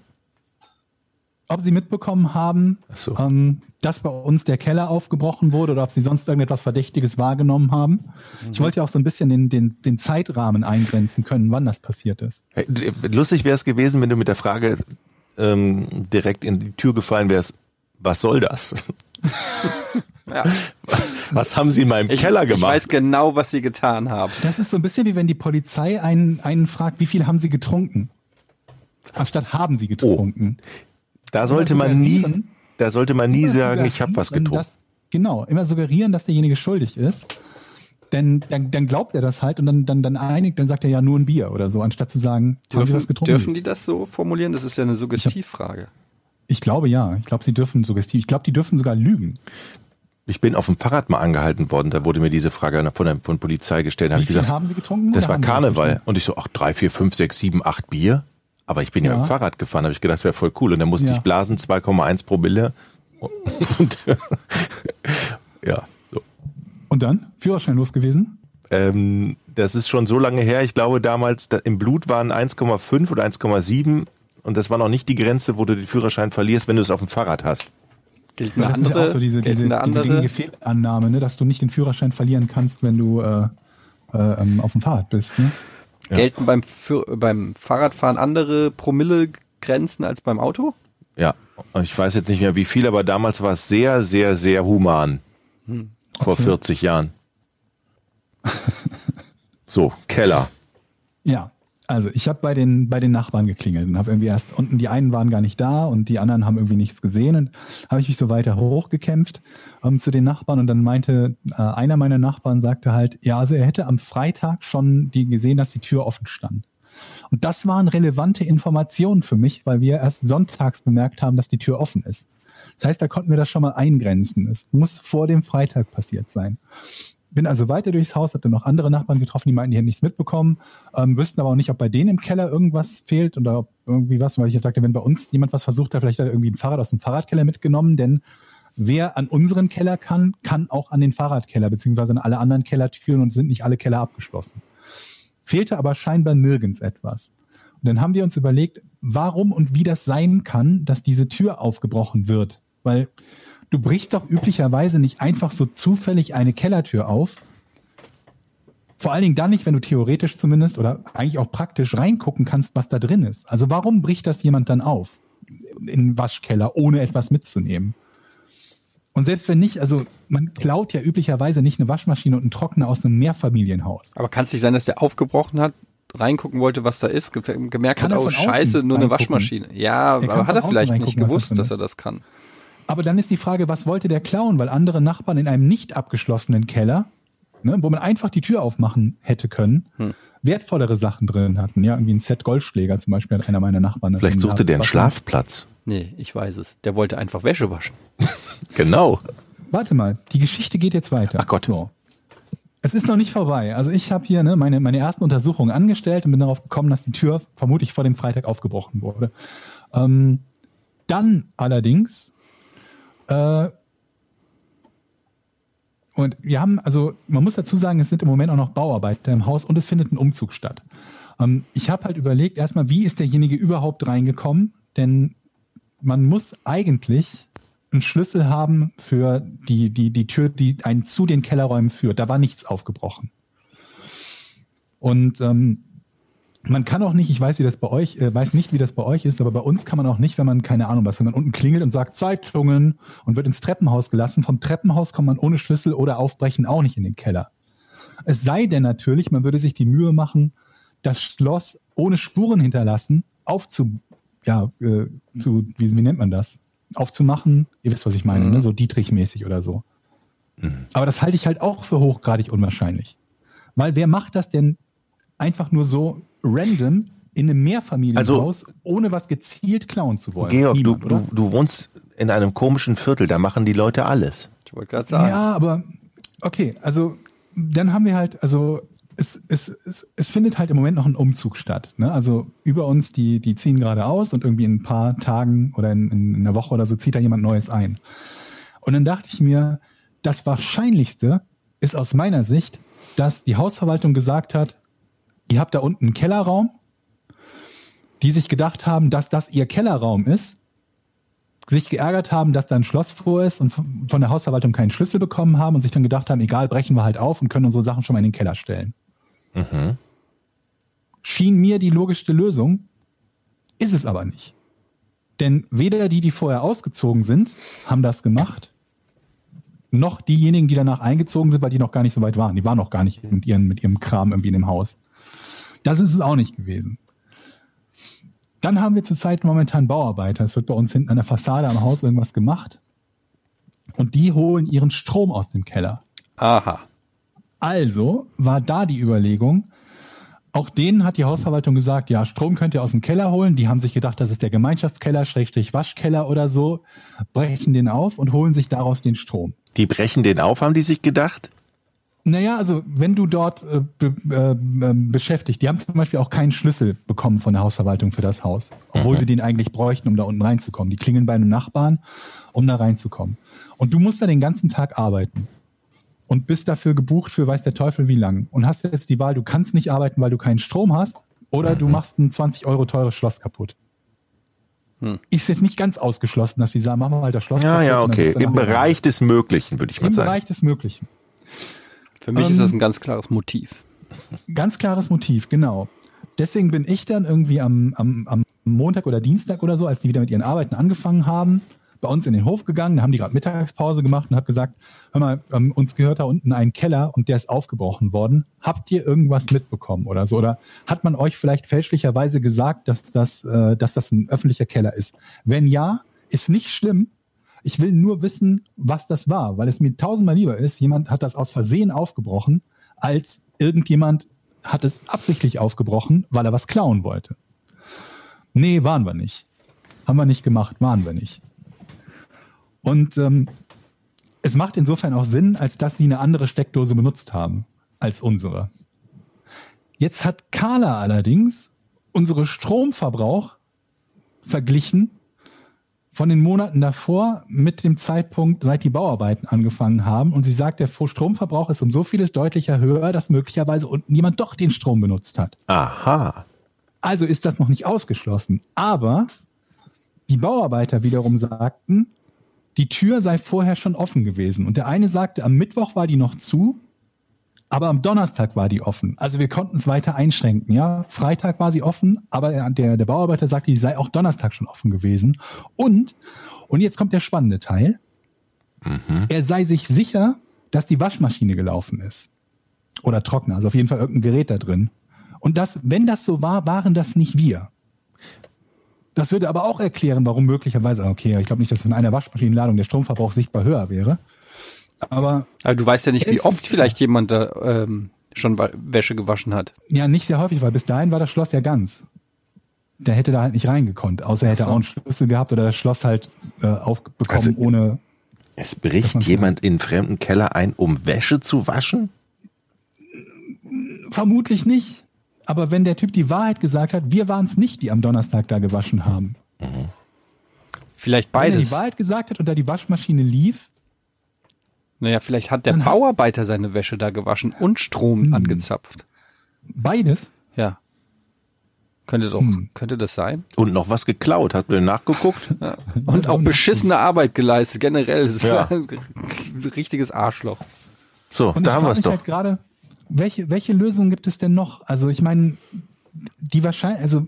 ob sie mitbekommen haben, so. ähm, dass bei uns der Keller aufgebrochen wurde oder ob sie sonst irgendetwas Verdächtiges wahrgenommen haben. Ich wollte ja auch so ein bisschen den, den, den Zeitrahmen eingrenzen können, wann das passiert ist. Lustig wäre es gewesen, wenn du mit der Frage ähm, direkt in die Tür gefallen wärst, was soll das? Ja. Was haben sie in meinem Ich, Keller ich gemacht? weiß genau, was sie getan haben. Das ist so ein bisschen wie wenn die Polizei einen, einen fragt, wie viel haben sie getrunken? Anstatt haben sie getrunken. da sollte man nie, da sollte man nie sagen, ich habe was getrunken. Das, genau, immer suggerieren, dass derjenige schuldig ist. Denn dann, dann glaubt er das halt und dann, dann, dann einigt, dann sagt er ja nur ein Bier oder so, anstatt zu sagen, haben sie Dürfen, was getrunken? dürfen die das so formulieren? Das ist ja eine Suggestivfrage. Ich glaube ja. Ich glaube, sie dürfen suggestiv. Ich glaube, die dürfen sogar lügen. Ich bin auf dem Fahrrad mal angehalten worden, da wurde mir diese Frage von der von Polizei gestellt. Hab Wie ich viel gesagt, haben sie getrunken? das war Karneval. Und ich so, ach, drei, vier, fünf, sechs, sieben, acht Bier. Aber ich bin ja, Ja. mit dem Fahrrad gefahren, habe ich gedacht, das wäre voll cool. Und dann musste Ja. ich blasen, 2,1 Promille. Und ja, so. Und dann? Führerschein los gewesen? Ähm, das ist schon so lange her. Ich glaube, damals da, im Blut waren 1,5 oder 1,7. Und das war noch nicht die Grenze, wo du den Führerschein verlierst, wenn du es auf dem Fahrrad hast. Gilt eine das ist ja andere, auch so diese, diese, eine diese andere gängige Fehlannahme, ne, dass du nicht den Führerschein verlieren kannst, wenn du äh, äh, ähm, auf dem Fahrrad bist. Ne? Ja. gelten beim, Für beim Fahrradfahren andere Promillegrenzen als beim Auto? Ja, ich weiß jetzt nicht mehr wie viel, aber damals war es sehr, sehr, sehr human. Vor Okay. 40 Jahren. So, Keller. Ja, also ich habe bei den, bei den Nachbarn geklingelt und habe irgendwie erst, unten die einen waren gar nicht da und die anderen haben irgendwie nichts gesehen und habe ich mich so weiter hochgekämpft ähm, zu den Nachbarn und dann meinte äh, einer meiner Nachbarn sagte halt, ja, also er hätte am Freitag schon die gesehen, dass die Tür offen stand. Und das waren relevante Informationen für mich, weil wir erst sonntags bemerkt haben, dass die Tür offen ist. Das heißt, da konnten wir das schon mal eingrenzen. Es muss vor dem Freitag passiert sein. Bin also weiter durchs Haus, hatte noch andere Nachbarn getroffen, die meinten, die hätten nichts mitbekommen, ähm, wüssten aber auch nicht, ob bei denen im Keller irgendwas fehlt oder ob irgendwie was, weil ich dachte, wenn bei uns jemand was versucht hat, vielleicht hat er irgendwie ein Fahrrad aus dem Fahrradkeller mitgenommen, denn wer an unseren Keller kann, kann auch an den Fahrradkeller, beziehungsweise an alle anderen Kellertüren und sind nicht alle Keller abgeschlossen. Fehlte aber scheinbar nirgends etwas. Und dann haben wir uns überlegt, warum und wie das sein kann, dass diese Tür aufgebrochen wird. Weil du brichst doch üblicherweise nicht einfach so zufällig eine Kellertür auf. Vor allen Dingen dann nicht, wenn du theoretisch zumindest oder eigentlich auch praktisch reingucken kannst, was da drin ist. Also warum bricht das jemand dann auf? In den Waschkeller, ohne etwas mitzunehmen. Und selbst wenn nicht, also man klaut ja üblicherweise nicht eine Waschmaschine und einen Trockner aus einem Mehrfamilienhaus. Aber kann es nicht sein, dass der aufgebrochen hat, reingucken wollte, was da ist, ge gemerkt Kann hat, oh scheiße, nur eine? Waschmaschine. Ja, kann aber hat er vielleicht nicht gewusst, dass er das kann. Aber dann ist die Frage, was wollte der klauen? Weil andere Nachbarn in einem nicht abgeschlossenen Keller, ne, wo man einfach die Tür aufmachen hätte können, Hm. wertvollere Sachen drin hatten. Ja, irgendwie ein Set Golfschläger zum Beispiel hat einer meiner Nachbarn. Vielleicht suchte der einen Schlafplatz. Nee, ich weiß es. Der wollte einfach Wäsche waschen. Genau. Warte mal, die Geschichte geht jetzt weiter. Ach Gott. So. Es ist noch nicht vorbei. Also ich habe hier ne, meine, meine ersten Untersuchungen angestellt und bin darauf gekommen, dass die Tür vermutlich vor dem Freitag aufgebrochen wurde. Ähm, dann allerdings äh, und wir haben, also man muss dazu sagen, es sind im Moment auch noch Bauarbeiter im Haus und es findet ein Umzug statt. Ähm, ich habe halt überlegt, erstmal, wie ist derjenige überhaupt reingekommen? Denn man muss eigentlich einen Schlüssel haben für die, die, die Tür, die einen zu den Kellerräumen führt. Da war nichts aufgebrochen. Und ähm, man kann auch nicht, ich weiß, wie das bei euch, äh, weiß nicht, wie das bei euch ist, aber bei uns kann man auch nicht, wenn man, keine Ahnung was, wenn man unten klingelt und sagt Zeitungen und wird ins Treppenhaus gelassen, vom Treppenhaus kommt man ohne Schlüssel oder Aufbrechen auch nicht in den Keller. Es sei denn natürlich, man würde sich die Mühe machen, das Schloss ohne Spuren hinterlassen, aufzu, ja, äh, zu, wie, wie nennt man das? Aufzumachen, ihr wisst, was ich meine, Mhm. ne? so Dietrich-mäßig oder so. Aber das halte ich halt auch für hochgradig unwahrscheinlich. Weil wer macht das denn einfach nur so random in einem Mehrfamilienhaus, ohne was gezielt klauen zu wollen? Georg, Niemand, du, du, du wohnst in einem komischen Viertel, da machen die Leute alles. Ich wollte gerade sagen. Ja, aber okay, also dann haben wir halt, also es, es, es, es findet halt im Moment noch ein Umzug statt. Ne? Also über uns, die, die ziehen gerade aus und irgendwie in ein paar Tagen oder in, in einer Woche oder so zieht da jemand Neues ein. Und dann dachte ich mir, das Wahrscheinlichste ist aus meiner Sicht, dass die Hausverwaltung gesagt hat, ihr habt da unten einen Kellerraum, die sich gedacht haben, dass das ihr Kellerraum ist, sich geärgert haben, dass da ein Schloss vor ist und von der Hausverwaltung keinen Schlüssel bekommen haben und sich dann gedacht haben, egal, brechen wir halt auf und können unsere Sachen schon mal in den Keller stellen. Schien mir die logischste Lösung, ist es aber nicht. Denn weder die, die vorher ausgezogen sind, haben das gemacht, noch diejenigen, die danach eingezogen sind, weil die noch gar nicht so weit waren. Die waren noch gar nicht mit, ihren, mit ihrem Kram irgendwie in dem Haus. Das ist es auch nicht gewesen. Dann haben wir zurzeit momentan Bauarbeiter. Es wird bei uns hinten an der Fassade am Haus irgendwas gemacht. Und die holen ihren Strom aus dem Keller. Aha. Also war da die Überlegung, auch denen hat die Hausverwaltung gesagt, ja, Strom könnt ihr aus dem Keller holen. Die haben sich gedacht, das ist der Gemeinschaftskeller, Schrägstrich Waschkeller oder so, brechen den auf und holen sich daraus den Strom. Die brechen den auf, haben die sich gedacht? Naja, also wenn du dort äh, be, äh, ähm, beschäftigt, die haben zum Beispiel auch keinen Schlüssel bekommen von der Hausverwaltung für das Haus, obwohl sie den eigentlich bräuchten, um da unten reinzukommen. Die klingeln bei einem Nachbarn, um da reinzukommen. Und du musst da den ganzen Tag arbeiten und bist dafür gebucht für weiß der Teufel wie lang. Und hast jetzt die Wahl, du kannst nicht arbeiten, weil du keinen Strom hast, oder du machst ein 20 Euro teures Schloss kaputt. Ist jetzt nicht ganz ausgeschlossen, dass sie sagen, machen wir mal das Schloss Ja, kaputt. ja, okay. Im Bereich des Möglichen, würde ich mal Im sagen. Bereich des Möglichen. Für mich Ähm, ist das ein ganz klares Motiv. Ganz klares Motiv, genau. Deswegen bin ich dann irgendwie am, am, am Montag oder Dienstag oder so, als die wieder mit ihren Arbeiten angefangen haben, bei uns in den Hof gegangen, da haben die gerade Mittagspause gemacht und habe gesagt, hör mal, ähm, uns gehört da unten ein Keller und der ist aufgebrochen worden. Habt ihr irgendwas mitbekommen oder so? Oder hat man euch vielleicht fälschlicherweise gesagt, dass das, äh, dass das ein öffentlicher Keller ist? Wenn ja, ist nicht schlimm. Ich will nur wissen, was das war, weil es mir tausendmal lieber ist, jemand hat das aus Versehen aufgebrochen, als irgendjemand hat es absichtlich aufgebrochen, weil er was klauen wollte. Nee, waren wir nicht. Haben wir nicht gemacht, waren wir nicht. Und ähm, es macht insofern auch Sinn, als dass sie eine andere Steckdose benutzt haben als unsere. Jetzt hat Carla allerdings unsere Stromverbrauch verglichen von den Monaten davor mit dem Zeitpunkt, seit die Bauarbeiten angefangen haben. Und sie sagt, der Stromverbrauch ist um so vieles deutlicher höher, dass möglicherweise unten jemand doch den Strom benutzt hat. Aha. Also ist das noch nicht ausgeschlossen. Aber die Bauarbeiter wiederum sagten, die Tür sei vorher schon offen gewesen. Und der eine sagte, am Mittwoch war die noch zu, aber am Donnerstag war die offen. Also wir konnten es weiter einschränken. Ja, Freitag war sie offen, aber der, der Bauarbeiter sagte, die sei auch Donnerstag schon offen gewesen. Und, und jetzt kommt der spannende Teil. Er sei sich sicher, dass die Waschmaschine gelaufen ist. Oder Trockner, also auf jeden Fall irgendein Gerät da drin. Und das, wenn das so war, waren das nicht wir. Das würde aber auch erklären, warum möglicherweise, okay, ich glaube nicht, dass in einer Waschmaschinenladung der Stromverbrauch sichtbar höher wäre. Aber Aber du weißt ja nicht, wie oft vielleicht jemand da ähm, schon Wäsche gewaschen hat. ja, nicht sehr häufig, weil bis dahin war das Schloss ja ganz. Der hätte da halt nicht reingekonnt, außer er hätte so. auch einen Schlüssel gehabt oder das Schloss halt äh, aufbekommen, Also- ohne. Es bricht man- jemand in einen fremden Keller ein, um Wäsche zu waschen? Vermutlich nicht. Aber wenn der Typ die Wahrheit gesagt hat, wir waren es nicht, die am Donnerstag da gewaschen haben. Vielleicht Wenn er beides. die Wahrheit gesagt hat und da die Waschmaschine lief, Naja, vielleicht hat der Dann hat- Bauarbeiter seine Wäsche da gewaschen und Strom Hm. angezapft. beides, Ja. Könnte doch, Hm. könnte das sein? Und noch was geklaut. Hat man nachgeguckt? Und auch beschissene Arbeit geleistet, generell. Das ist Ja. ein richtiges Arschloch. So, Und da ich haben wir es doch. halt gerade, welche, welche Lösung gibt es denn noch? Also ich meine, die wahrscheinlich, also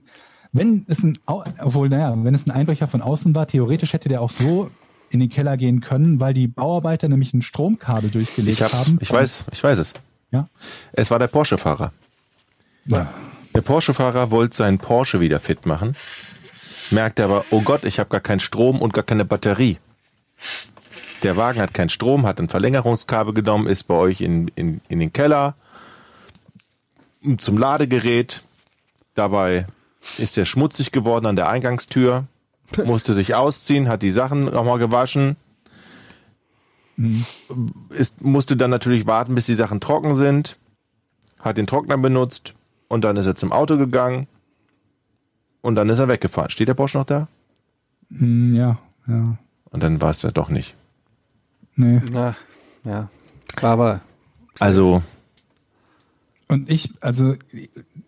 wenn es ein, obwohl, naja, wenn es ein Einbrecher von außen war, theoretisch hätte der auch so in den Keller gehen können, weil die Bauarbeiter nämlich ein Stromkabel durchgelegt Ich haben. ich weiß, ich weiß es. Ja. Es war der Porsche-Fahrer. ja. Der Porsche-Fahrer wollte seinen Porsche wieder fit machen, merkte aber, oh Gott, ich habe gar keinen Strom und gar keine Batterie. Der Wagen hat keinen Strom, hat ein Verlängerungskabel genommen, ist bei euch in, in, in den Keller zum Ladegerät. Dabei ist er schmutzig geworden an der Eingangstür, musste sich ausziehen, hat die Sachen nochmal gewaschen. Ist, musste dann natürlich warten, bis die Sachen trocken sind, hat den Trockner benutzt und dann ist er zum Auto gegangen und dann ist er weggefahren. Steht der Porsche noch da? Hm, ja, ja. Und dann war es da doch nicht. Nee. Na, ja. Aber Also, Und ich, also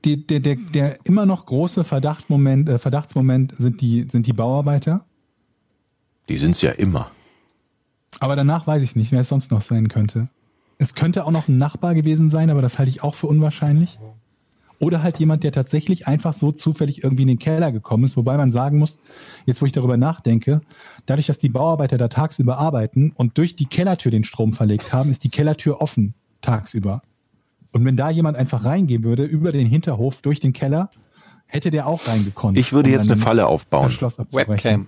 die, der, der, der immer noch große Verdachtmoment, äh, Verdachtsmoment sind die, sind die Bauarbeiter. die sind's ja immer. Aber danach weiß ich nicht, wer es sonst noch sein könnte. Es könnte auch noch ein Nachbar gewesen sein, aber das halte ich auch für unwahrscheinlich. Oder halt jemand, der tatsächlich einfach so zufällig irgendwie in den Keller gekommen ist, wobei man sagen muss, jetzt wo ich darüber nachdenke, dadurch, dass die Bauarbeiter da tagsüber arbeiten und durch die Kellertür den Strom verlegt haben, ist die Kellertür offen tagsüber. Und wenn da jemand einfach reingehen würde, über den Hinterhof, durch den Keller, hätte der auch reingekonnt. Ich würde um jetzt eine Falle aufbauen. Webcam.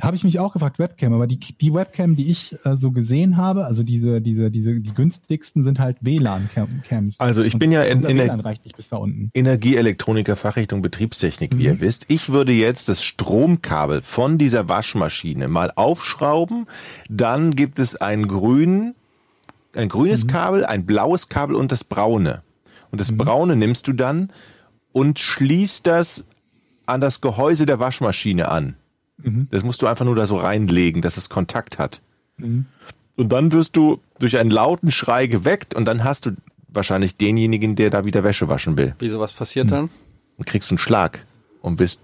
Habe ich mich auch gefragt, Webcam, aber die, die Webcam, die ich äh, so gesehen habe, also diese, diese, diese, die günstigsten sind halt WLAN-Cams. Also ich bin ja in- in der- WLAN reicht nicht bis da unten. Energieelektroniker Fachrichtung Betriebstechnik, wie Mhm. ihr wisst. Ich würde jetzt das Stromkabel von dieser Waschmaschine mal aufschrauben. Dann gibt es einen grünen, ein grünes Mhm. Kabel, ein blaues Kabel und das braune. Und das braune nimmst du dann und schließt das an das Gehäuse der Waschmaschine an. Mhm. Das musst du einfach nur da so reinlegen, dass es Kontakt hat. Und dann wirst du durch einen lauten Schrei geweckt und dann hast du wahrscheinlich denjenigen, der da wieder Wäsche waschen will Wie sowas passiert dann? und kriegst einen Schlag und bist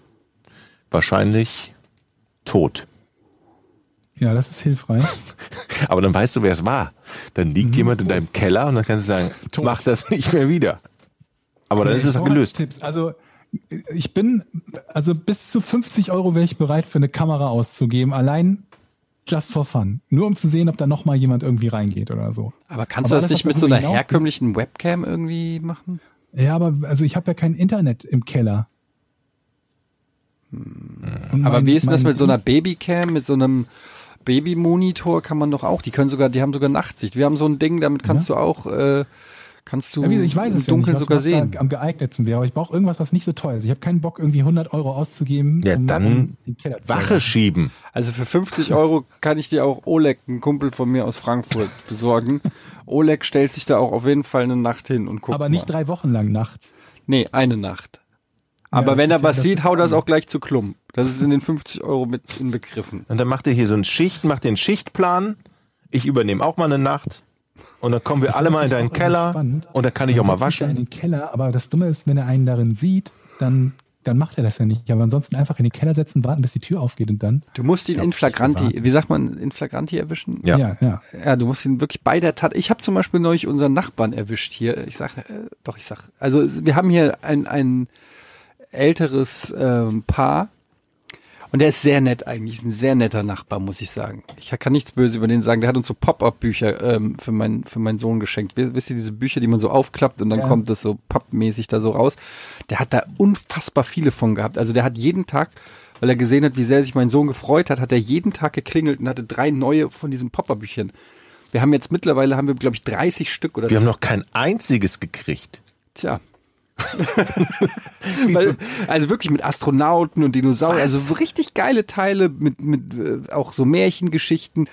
wahrscheinlich tot. Ja, das ist hilfreich. Aber dann weißt du, wer es war. Dann liegt jemand in deinem Keller und dann kannst du sagen, Mhm. Tot. mach das nicht mehr wieder. Aber dann ist es gelöst. Tipps. Also ich bin, also bis zu 50 Euro wäre ich bereit für eine Kamera auszugeben, allein just for fun. Nur um zu sehen, ob da noch mal jemand irgendwie reingeht oder so. Aber kannst Aber du das alles, nicht mit so einer herkömmlichen Webcam irgendwie machen? Ja, aber also ich habe ja kein Internet im Keller. Aber mein- wie ist denn das mit so einer Babycam, mit so einem Babymonitor kann man doch auch, die können sogar, die haben sogar Nachtsicht. Wir haben so ein Ding, damit kannst du auch, äh, kannst du Ja, ich weiß im es ja Dunkeln nicht, was, sogar was sehen. Am geeignetsten wäre. Aber ich brauche irgendwas, was nicht so teuer ist. Ich habe keinen Bock, irgendwie 100 Euro auszugeben. Ja, um- dann den Keller zu Wache schieben. Also für 50 Euro kann ich dir auch Oleg, ein Kumpel von mir aus Frankfurt, besorgen. Oleg stellt sich da auch auf jeden Fall eine Nacht hin und guckt Aber nicht mal. drei Wochen lang nachts. Nee, eine Nacht. Aber das wenn er ja was das sieht, haut er es auch gleich zu Klump. Das ist in den 50 Euro mit inbegriffen. Und dann macht ihr hier so einen Schicht, macht den Schichtplan. Ich übernehme auch mal eine Nacht. Und dann kommen wir alle mal in deinen auch Keller. spannend. Und dann kann ich auch mal Dann setzt sich da in waschen. den Keller, aber das Dumme ist, wenn er einen darin sieht, dann, dann macht er das ja nicht. Aber ansonsten einfach in den Keller setzen, warten, bis die Tür aufgeht und dann. Du musst ihn in flagranti, wie sagt man, in flagranti erwischen? Ja. ja. ja. Ja, du musst ihn wirklich bei der Tat. Ich habe zum Beispiel neulich unseren Nachbarn erwischt hier. Ich sag, äh, doch, ich sag. Also wir haben hier ein, ein älteres ähm, Paar. Und der ist sehr nett eigentlich, ist ein sehr netter Nachbar, muss ich sagen. Ich kann nichts Böses über den sagen. Der hat uns so Pop-up-Bücher ähm, für, mein, für meinen Sohn geschenkt. Wi- Wisst ihr, diese Bücher, die man so aufklappt und dann Ja. kommt das so pappmäßig da so raus. Der hat da unfassbar viele von gehabt. Also der hat jeden Tag, weil er gesehen hat, wie sehr sich mein Sohn gefreut hat, hat er jeden Tag geklingelt und hatte drei neue von diesen Pop-up-Büchern. Wir haben jetzt mittlerweile, haben wir glaube ich 30 Stück oder Wir haben noch kein einziges gekriegt. Tja. Weil, also wirklich mit Astronauten und Dinosauriern, also so richtig geile Teile mit, mit äh, auch so Märchengeschichten.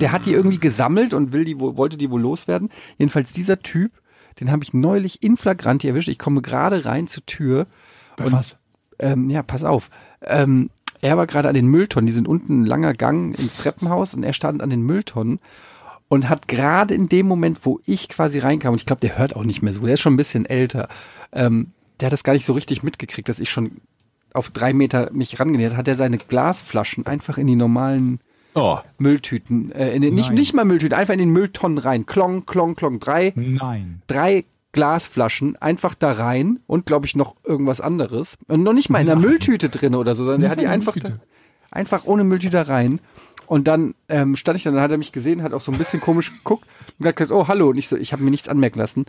Der hat die irgendwie gesammelt und will die, wollte die wohl loswerden. Jedenfalls dieser Typ, den habe ich neulich in Flagranti erwischt. Ich komme gerade rein zur Tür. Bei was? Ähm, ja, pass auf. Ähm, er war gerade an den Mülltonnen. Die sind unten ein langer Gang ins Treppenhaus und er stand an den Mülltonnen und hat gerade in dem Moment, wo ich quasi reinkam, und ich glaube, der hört auch nicht mehr so, der ist schon ein bisschen älter, ähm, der hat das gar nicht so richtig mitgekriegt, dass ich schon auf drei Meter mich rangenähert, hat er seine Glasflaschen einfach in die normalen Oh, Mülltüten, äh, in den, nicht, nicht mal Mülltüten, einfach in den Mülltonnen rein. Klong, klong, klong. Drei, Nein. drei Glasflaschen einfach da rein und glaube ich noch irgendwas anderes. Und noch nicht mal in der Mülltüte drin oder so, sondern der hat die einfach, da, einfach ohne Mülltüte rein. Und dann ähm, stand ich dann, dann hat er mich gesehen, hat auch so ein bisschen komisch geguckt und hat gesagt, oh, hallo. Und ich so, ich habe mir nichts anmerken lassen.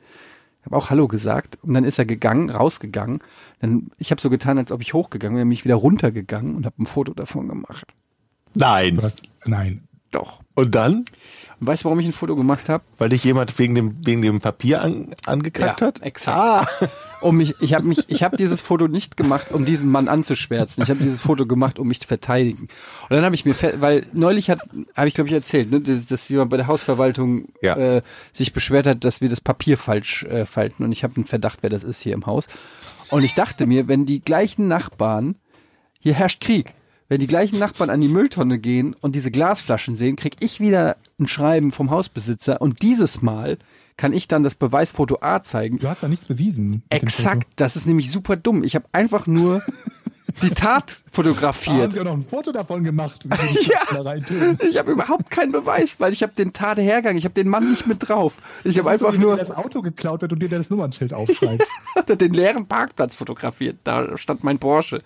habe auch Hallo gesagt. Und dann ist er gegangen, rausgegangen. Dann, ich habe so getan, als ob ich hochgegangen wäre, bin mich wieder runtergegangen und habe ein Foto davon gemacht. Nein. Was? Nein. Doch. Und dann? Und weißt du, warum ich ein Foto gemacht habe? Weil dich jemand wegen dem, wegen dem Papier an, angekackt hat? exakt. Ah. Um mich, ich habe mich, ich habe dieses Foto nicht gemacht, um diesen Mann anzuschwärzen. Ich habe dieses Foto gemacht, um mich zu verteidigen. Und dann habe ich mir, weil neulich hat, habe ich glaube ich erzählt, ne, dass, dass jemand bei der Hausverwaltung Ja. äh, sich beschwert hat, dass wir das Papier falsch äh, falten. Und ich habe einen Verdacht, wer das ist hier im Haus. Und ich dachte mir, wenn die gleichen Nachbarn, hier herrscht Krieg. Wenn die gleichen Nachbarn an die Mülltonne gehen und diese Glasflaschen sehen, krieg ich wieder ein Schreiben vom Hausbesitzer und dieses Mal kann ich dann das Beweisfoto A zeigen. Du hast ja nichts bewiesen. Exakt, das ist nämlich super dumm. Ich habe einfach nur die Tat Foto. Ah, haben fotografiert. sie auch noch ein Foto davon gemacht, Ja. Da. Ich habe überhaupt keinen Beweis, weil ich habe den Tat hergegangen. Ich habe den Mann nicht mit drauf. Ich habe so, einfach wenn nur das Auto geklaut wird und dir das Nummernschild aufschreibst. den leeren Parkplatz fotografiert. Da stand mein Porsche.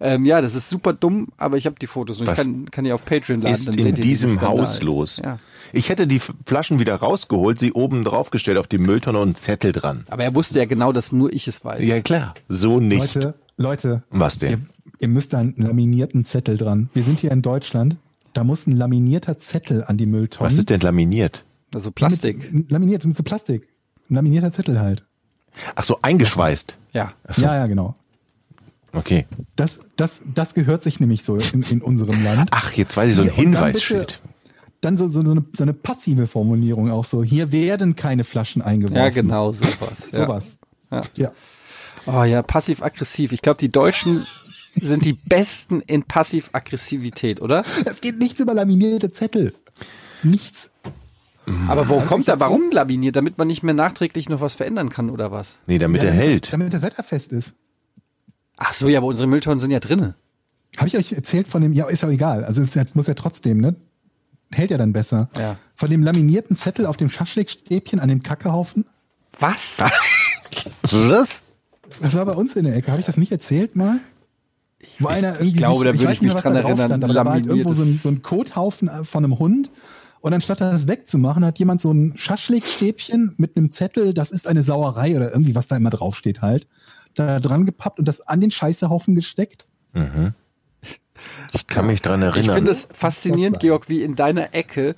Ähm, ja, das ist super dumm, aber ich habe die Fotos und Was ich kann, kann die auf Patreon laden. ist dann in seht ihr diesen diesem. Haus los? Ja. Ich hätte die Flaschen wieder rausgeholt, sie oben draufgestellt auf die Mülltonne und einen Zettel dran. Aber er wusste ja genau, dass nur ich es weiß. Ja klar, so nicht. Leute, Leute. Was denn? Ihr, ihr müsst da einen laminierten Zettel dran. Wir sind hier in Deutschland. Da muss ein laminierter Zettel an die Mülltonne. Was ist denn laminiert? Also Ja, Plastik. Mit, laminiert, mit so Plastik. Ein laminierter Zettel halt. Ach so, eingeschweißt. Ja. So, Ja, ja, genau. Okay. Das, das, das gehört sich nämlich so in, in unserem Land. Ach, jetzt weiß ich so ein dann Hinweisschild. bitte- Dann so, so, so, eine, so eine passive Formulierung auch so. Hier werden keine Flaschen eingeworfen. Ja, genau, sowas. Sowas. Ja. Ja. Oh ja, passiv-aggressiv. Ich glaube, die Deutschen sind die Besten in Passiv-Aggressivität, oder? Es geht nichts über laminierte Zettel. Nichts. Aber wo Also kommt hab warum laminiert? Damit man nicht mehr nachträglich noch was verändern kann, oder was? Nee, damit Ja, er hält. Damit das wetterfest ist. Ach so, ja, aber unsere Mülltonnen sind ja drinne. Habe ich euch erzählt von dem, ja, ist ja egal. Also es muss ja trotzdem, ne? Hält ja dann besser. Ja. Von dem laminierten Zettel auf dem Schaschlikstäbchen an dem Kackehaufen. Was? Was? Das war bei uns in der Ecke. Habe ich das nicht erzählt mal? Wo einer irgendwie glaube, da sich, würde weiß ich mich mehr, dran da drauf erinnern, stand, aber da war halt irgendwo so ein, so ein Kothaufen von einem Hund. Und anstatt das wegzumachen, hat jemand so ein Schaschlikstäbchen mit einem Zettel, das ist eine Sauerei oder irgendwie, was da immer draufsteht halt, da dran gepappt und das an den Scheißehaufen gesteckt. Ich kann mich dran Ich erinnern. finde es faszinierend, Georg, wie in deiner Ecke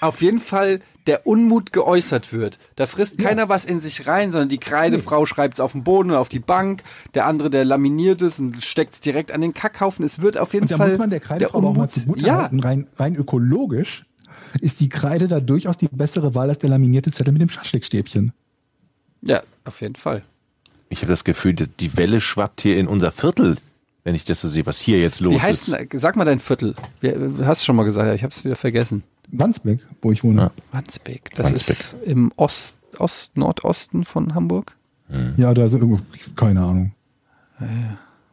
auf jeden Fall der Unmut geäußert wird. Da frisst keiner was in sich rein, sondern die Kreidefrau schreibt es auf den Boden oder auf die Bank, der andere, der laminiert es und steckt es direkt an den Kackhaufen. Es wird auf jeden Und da Fall muss man der Kreidefrau aber auch mal zugute ja, halten, rein, rein ökologisch ist die Kreide da durchaus die bessere Wahl als der laminierte Zettel mit dem Schaschlikstäbchen. ja, auf jeden Fall. Ich habe das Gefühl, die- Welle schwappt hier in unser Viertel, wenn ich das so sehe, was hier jetzt los Wie heißt ist. denn, sag mal dein Viertel. Wir, du hast schon mal gesagt, ja, ich habe es wieder vergessen. Wandsbek, wo ich wohne. Wandsbek. Das Wandsbek. ist im Ost, Ost, Nordosten von Hamburg. Ja, da ist irgendwo, keine Ahnung.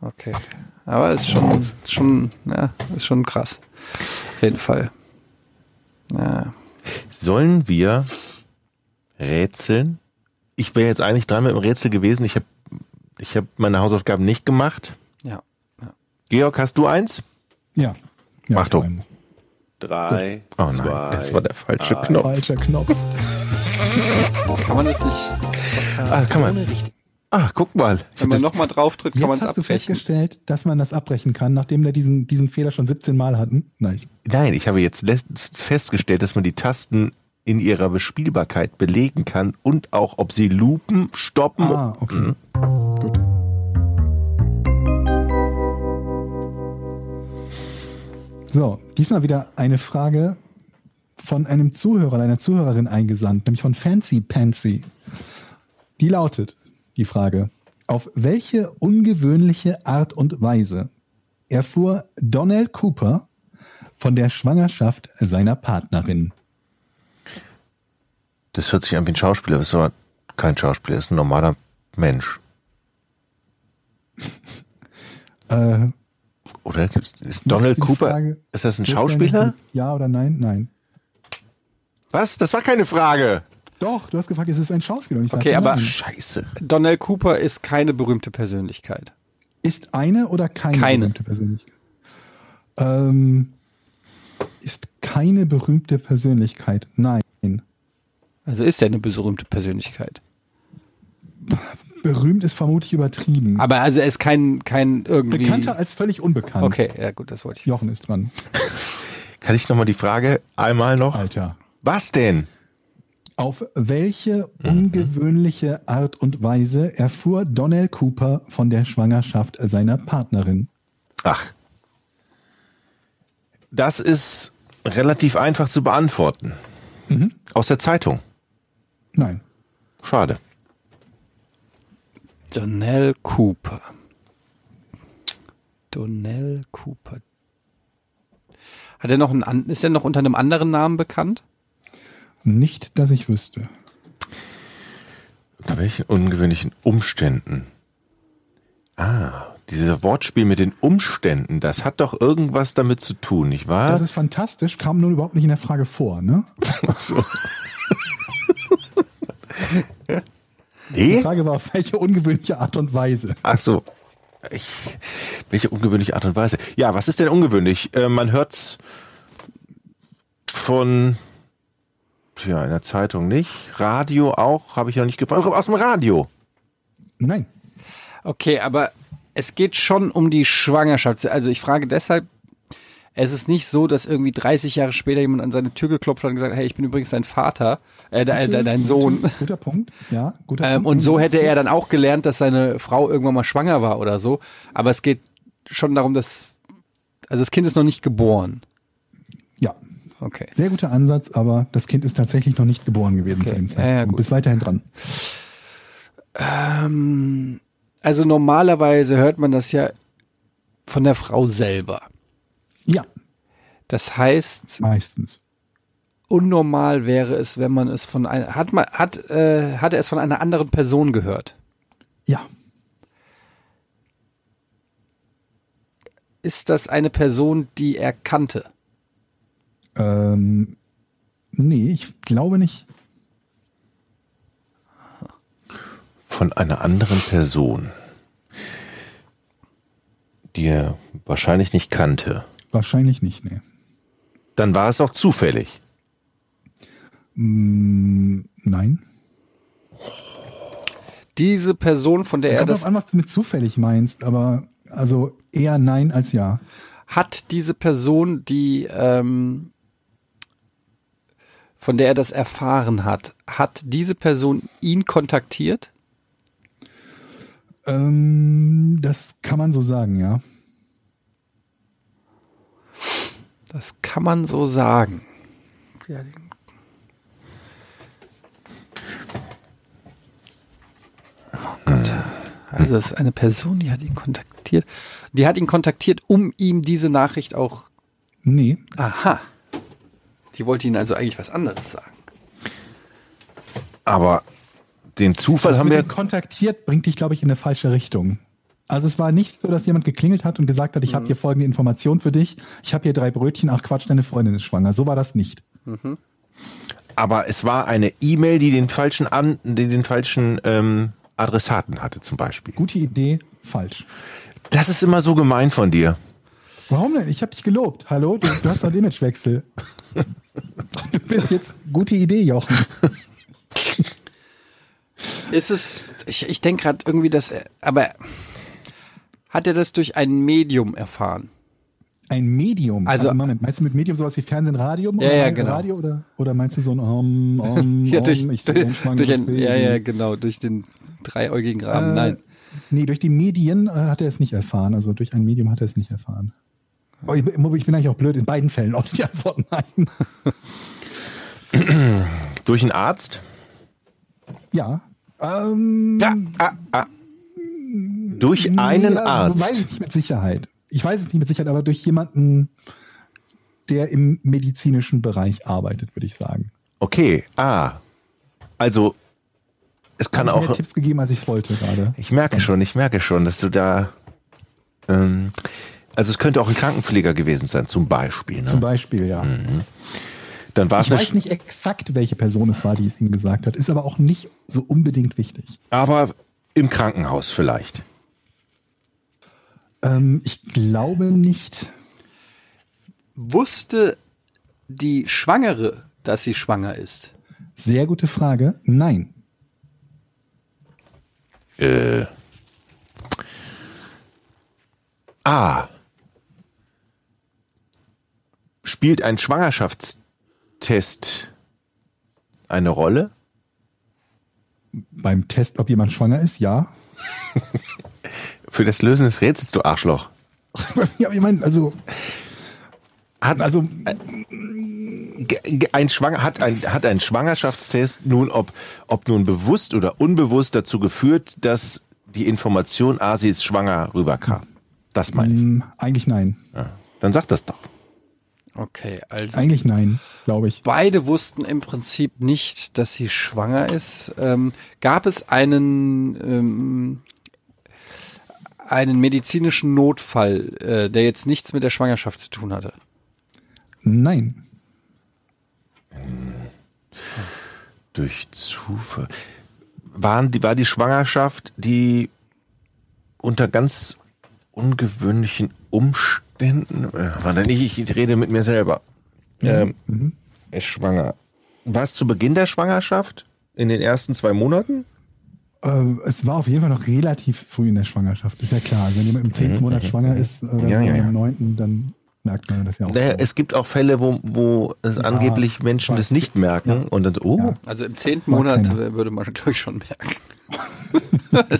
Okay. Aber ist schon, schon, ja, ist schon krass. Auf jeden Fall. Ja. Sollen wir rätseln? Ich wäre jetzt eigentlich dran mit dem Rätsel gewesen. Ich habe ich hab meine Hausaufgaben nicht gemacht. Ja. ja. Georg, hast du eins? Ja. ja Achtung. ich meine, Drei, Oh nein, zwei, das war der falsche eins. Knopf. Falscher Knopf. Kann man das nicht. Ah, kann man. Ah, guck mal. Ich Wenn man das, nochmal drauf drückt, kann man Jetzt es hast du abbrechen. festgestellt, dass man das abbrechen kann, nachdem wir diesen, diesen Fehler schon 17 Mal hatten. Nice. nein, ich habe jetzt festgestellt, dass man die Tasten in ihrer Bespielbarkeit belegen kann und auch, ob sie lupen, stoppen. Ah, okay. Gut. So, diesmal wieder eine Frage von einem Zuhörer, einer Zuhörerin eingesandt, nämlich von Fancy Pansy. Die lautet, die Frage, auf welche ungewöhnliche Art und Weise erfuhr Donald Cooper von der Schwangerschaft seiner Partnerin? Das hört sich an wie ein Schauspieler, das ist aber kein Schauspieler, das ist ein normaler Mensch. Äh, Oder gibt's- ist Donald Cooper, Frage ist das ein Schauspieler? Ja oder nein? Nein. Was? Das war keine Frage. Doch, du hast gefragt, ist es ein Schauspieler? Und ich Okay, aber- nein. Scheiße. Donnell Cooper ist keine berühmte Persönlichkeit. Ist eine oder keine, Keine. berühmte Persönlichkeit? Ähm, ist keine berühmte Persönlichkeit. Nein. Also ist er eine berühmte Persönlichkeit. Berühmt ist vermutlich übertrieben. Aber also er ist kein, kein irgendwie. Bekannter als völlig unbekannt. Okay, ja gut, das wollte ich. Jochen ist dran. Kann ich nochmal die Frage einmal noch? Alter. Was denn? Auf welche ungewöhnliche Art und Weise erfuhr Donnell Cooper von der Schwangerschaft seiner Partnerin? Ach. Das ist relativ einfach zu beantworten. Aus der Zeitung. Nein. Schade. Donnell Cooper. Donnell Cooper. Hat er noch einen, an- ist er noch unter einem anderen Namen bekannt? Nicht, dass ich wüsste. Unter welchen ungewöhnlichen Umständen? Ah, dieses Wortspiel mit den Umständen, das hat doch irgendwas damit zu tun, nicht wahr? Das ist fantastisch, kam nun überhaupt nicht in der Frage vor, ne? Ach so. Die nee? Frage war, auf welche ungewöhnliche Art und Weise? Ach so. Ich, welche ungewöhnliche Art und Weise? Ja, was ist denn ungewöhnlich? Äh, man hört's von, tja, in der Zeitung nicht. Radio auch, habe ich ja nicht gefragt. Aus dem Radio. Nein. Okay, aber es geht schon um die Schwangerschaft. Also ich frage deshalb, es ist nicht so, dass irgendwie 30 Jahre später jemand an seine Tür geklopft hat und gesagt, hey, ich bin übrigens dein Vater, äh, de, de, dein Sohn. Guter, guter Punkt. Ja, guter Ähm, Punkt. und so hätte er dann auch gelernt, dass seine Frau irgendwann mal schwanger war oder so. Aber es geht schon darum, dass, also das Kind ist noch nicht geboren. Ja, Okay. sehr guter Ansatz, aber das Kind ist tatsächlich noch nicht geboren gewesen zu dem Ja, ja, Zeitpunkt. gut. Bis weiterhin dran. Ähm, also normalerweise hört man das ja von der Frau selber. Ja, Das heißt, meistens. Unnormal wäre es, wenn man es von einer, hat man, hat, äh, hat er es von einer anderen Person gehört? Ja, Ist das eine Person, die er kannte? ähm, nee, ich glaube nicht. Von einer anderen Person, die er wahrscheinlich nicht kannte. Wahrscheinlich nicht, nee. Dann war es auch zufällig. Mm, nein. Diese Person, von der er das an, was du mit zufällig meinst, aber also eher nein als ja. hat diese Person, die ähm, von der er das erfahren hat, hat diese Person ihn kontaktiert? Ähm, das kann man so sagen, ja. Das kann man so sagen. Ja, die- Oh Gott. Also es ist eine Person, die hat ihn kontaktiert. Die hat ihn kontaktiert, um ihm diese Nachricht auch. Nee, Aha. Die wollte ihn also eigentlich was anderes sagen. Aber den Zufall das haben mit wir. kontaktiert bringt dich, glaube ich, in eine falsche Richtung. Also es war nicht so, dass jemand geklingelt hat und gesagt hat, ich Mhm. habe hier folgende Information für dich. Ich habe hier drei Brötchen. Ach Quatsch, deine Freundin ist schwanger. So war das nicht. Aber es war eine E-Mail, die den falschen an, die den falschen ähm, Adressaten hatte, zum Beispiel. Gute Idee, falsch. Das ist immer so gemein von dir. Warum denn? Ich habe dich gelobt. Hallo, du, du hast einen Imagewechsel. Du bist jetzt gute Idee, Jochen. Ist es, ich, ich denke gerade irgendwie, dass er, aber hat er das durch ein Medium erfahren? Ein Medium. Also- Also, Moment, meinst du mit Medium sowas wie Fernsehen, Radio? Ja, oder ja, genau. Radio oder, oder meinst du so ein um, um, Ja, um, durch, ich seh durch, durch ein, ja, ja, genau, durch den dreieugigen Rahmen. Äh, Nein. Nee, durch die Medien äh, hat er es nicht erfahren. Also durch ein Medium hat er es nicht erfahren. Oh, ich, bin- ich bin eigentlich auch blöd. In beiden Fällen auch die Antwort nein. Durch einen Arzt? Ja. Ähm, Ja. Ah, ah. Durch einen ja, Arzt. Weiß ich nicht mit Sicherheit. Ich weiß es nicht mit Sicherheit, aber durch jemanden, der im medizinischen Bereich arbeitet, würde ich sagen. Okay. Ah. Also, es kann ich auch. mehr Tipps gegeben, als ich es wollte gerade. Ich merke schon, ich merke schon, dass du da. Ähm, also es könnte auch ein Krankenpfleger gewesen sein, zum Beispiel. Ne? Zum Beispiel, ja. Dann war es Ich weiß nicht exakt, welche Person es war, die es ihm gesagt hat. Ist aber auch nicht so unbedingt wichtig. aber im Krankenhaus vielleicht. Ähm, ich glaube nicht. Wusste die Schwangere, dass sie schwanger ist? Sehr gute Frage. Nein. Äh. A. Spielt ein Schwangerschaftstest eine Rolle? Beim Test, ob jemand schwanger ist, ja. Für das Lösen des Rätsels, du Arschloch. ja, ich meine, also, Hat, also ge- ein Schwanger, hat, ein, hat ein Schwangerschaftstest nun, ob, ob nun bewusst oder unbewusst dazu geführt, dass die Information, ah, sie ist schwanger, rüberkam? Das meine ich. mh, eigentlich nein. Ja. Dann sag das doch. Okay, also Eigentlich nein, glaube ich. beide wussten im Prinzip nicht, dass sie schwanger ist. Ähm, gab es einen ähm, einen medizinischen Notfall, äh, der jetzt nichts mit der Schwangerschaft zu tun hatte? Nein. Durch Zufall. Waren die, war die Schwangerschaft, die unter ganz ungewöhnlichen Umständen, äh, warte nicht, ich rede mit mir selber, ähm, ist schwanger. War es zu Beginn der Schwangerschaft? In den ersten zwei Monaten? Äh, es war auf jeden Fall noch relativ früh in der Schwangerschaft. Ist ja klar. Also wenn jemand im zehnten Monat schwanger ist oder Mhm, Ja, ja, ja. im neunten, dann merkt man das ja auch. Naja, so. es gibt auch Fälle, wo, wo es angeblich Menschen das nicht merken und dann, oh, Ja. Also im zehnten War Monat keiner. äh, würde man, glaube ich, schon merken.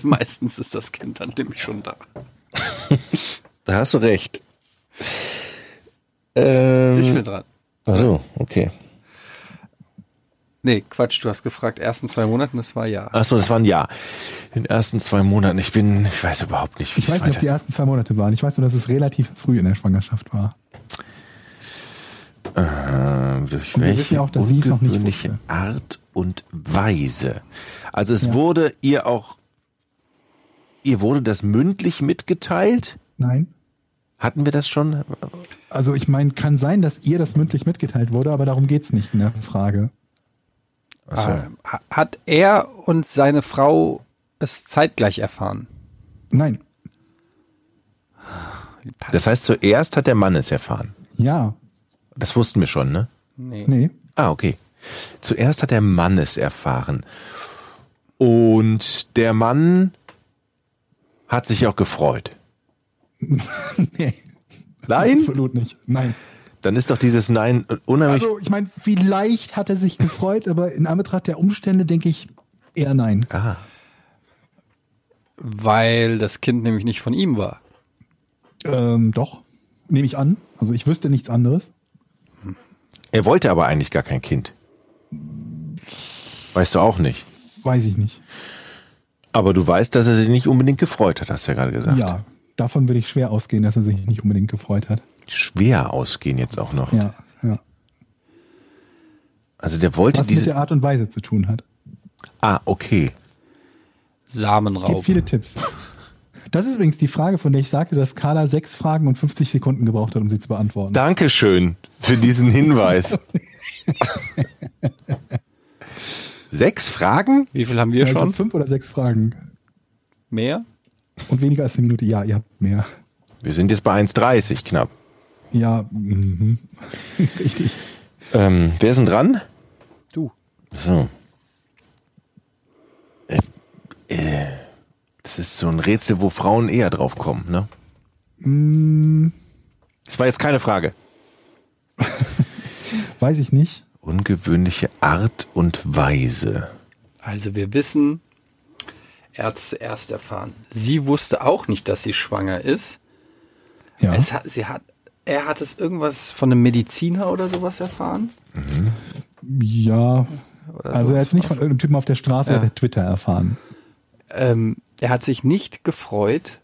Meistens ist das Kind dann nämlich schon da. da hast du recht. Ähm, Ich bin dran. ach so, okay. Nee, Quatsch, du hast gefragt, ersten zwei Monaten, das war ja. Achso, das war ein Jahr. In den ersten zwei Monaten. Ich bin, ich weiß überhaupt nicht, wie ich es weiß nicht, ob die weiter. ersten zwei Monate waren. Ich weiß nur, dass es relativ früh in der Schwangerschaft war. Äh, durch Und wir welche wissen ja auch, dass sie es noch nicht wusste. Art und Weise. Also es Ja. wurde ihr auch, ihr wurde das mündlich mitgeteilt? Nein. Hatten wir das schon? Also ich meine, kann sein, dass ihr das mündlich mitgeteilt wurde, aber darum geht's nicht in der Frage. Ah, ha- Hat er und seine Frau es zeitgleich erfahren? Nein. Das heißt, zuerst hat der Mann es erfahren. Ja. Das wussten wir schon, ne? Nee. Nee. Ah, okay. Zuerst hat der Mann es erfahren. Und der Mann hat sich auch gefreut. nee. Nein? Absolut nicht. Nein. Dann ist doch dieses Nein unheimlich. Also ich meine, vielleicht hat er sich gefreut, aber in Anbetracht der Umstände denke ich eher nein. ah, Weil das Kind nämlich nicht von ihm war. Ähm, doch. Nehme ich an. Also ich wüsste nichts anderes. er wollte aber eigentlich gar kein Kind. Weißt du auch nicht. Weiß ich nicht. Aber du weißt, dass er sich nicht unbedingt gefreut hat, hast du ja gerade gesagt. Ja, davon würde ich schwer ausgehen, dass er sich nicht unbedingt gefreut hat. Schwer ausgehen jetzt auch noch. Ja, ja. Also der wollte Was mit diese. der Art und Weise zu tun hat. Ah, okay. Gibt Samenraub. viele Tipps. Das ist übrigens die Frage, von der ich sagte, dass Carla sechs Fragen und 50 Sekunden gebraucht hat, um sie zu beantworten. Dankeschön für diesen Hinweis. Sechs Fragen? Wie viel haben wir also schon? fünf oder sechs Fragen. Mehr? Und weniger als eine Minute. Ja, ihr habt mehr. Wir sind jetzt bei 1,30 knapp. Ja, mhm. richtig. Ähm, wer ist denn dran? Du. So. Äh, äh, das ist so ein Rätsel, wo Frauen eher drauf kommen, ne? Mm, Das war jetzt keine Frage. weiß ich nicht. Ungewöhnliche Art und Weise. Also wir wissen, er hat zuerst erfahren. Sie wusste auch nicht, dass sie schwanger ist. Ja. Es hat, sie hat, er hat es irgendwas von einem Mediziner oder sowas erfahren? Ja. Oder Also so. er hat es nicht von irgendeinem Typen auf der Straße Ja. oder Twitter erfahren. Ähm, er hat sich nicht gefreut.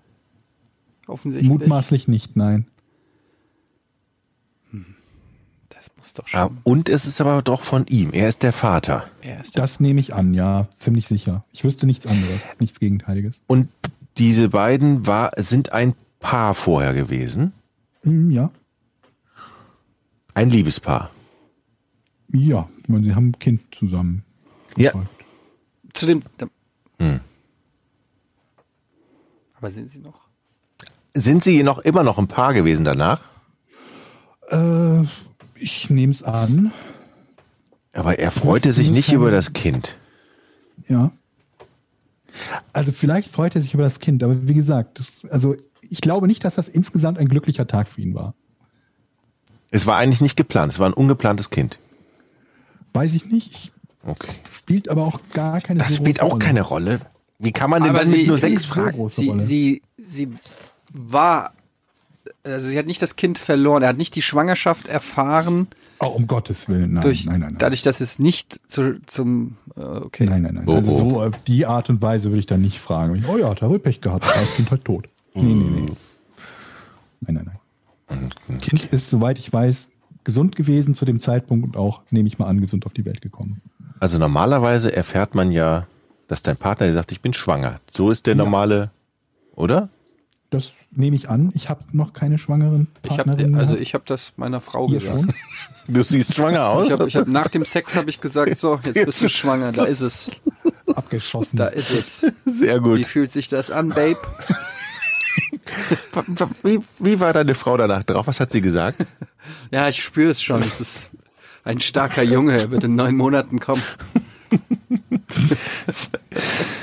Offensichtlich. Mutmaßlich nicht, nein. Das muss doch schon. und es ist aber doch von ihm. Er ist der Vater. Er ist der Das nehme ich an, ja, ziemlich sicher. Ich wüsste nichts anderes, nichts Gegenteiliges. Und diese beiden war, sind ein Paar vorher gewesen. Hm, ja, Ein Liebespaar. Ja, ich meine, sie haben ein Kind zusammen. Ja. gezeugt. Zu dem. Hm. Aber sind sie noch? Sind Sie noch immer noch ein Paar gewesen danach? Äh, ich nehme es an. Aber er freute sich nicht über das Kind. Ja. Also vielleicht freut er sich über das Kind, aber wie gesagt, das, also ich glaube nicht, dass das insgesamt ein glücklicher Tag für ihn war. Es war eigentlich nicht geplant, es war ein ungeplantes Kind. Weiß ich nicht. Okay. Spielt aber auch gar keine Das so spielt auch Rolle. keine Rolle. Wie kann man denn Aber dann mit sie- nur sie- sechs Fragen? Sie, Rolle. sie, sie war. Also sie hat nicht das Kind verloren. Er hat nicht die Schwangerschaft erfahren, Oh, um Gottes Willen, nein, durch, nein, nein, nein. dadurch, dass es nicht zu, zum. Äh, okay. Nein, nein, nein. Oh, also oh. so auf die Art und Weise würde ich dann nicht fragen. Oh ja, hat er wohl Pech gehabt, das Kind halt tot. Nee, nee, nee. Nein, nein, nein. Kind ist, soweit ich weiß, gesund gewesen zu dem Zeitpunkt und auch, nehme ich mal an, gesund auf die Welt gekommen. Also normalerweise erfährt man ja, dass dein Partner dir sagt, ich bin schwanger. So ist der normale, oder? Das nehme ich an. Ich habe noch keine schwangeren Ich hab, Partnerinnen. also ich habe das meiner Frau Ihr gesagt. schon? Du siehst schwanger aus. Ich hab, ich hab, nach dem Sex habe ich gesagt, so, jetzt bist du schwanger, da ist es. Abgeschossen. Da ist es. Sehr Wie gut. fühlt sich das an, Babe? Wie, wie war deine Frau danach drauf? Was hat sie gesagt? Ja, ich spüre es schon. Es ist ein starker Junge, er wird in neun Monaten kommen.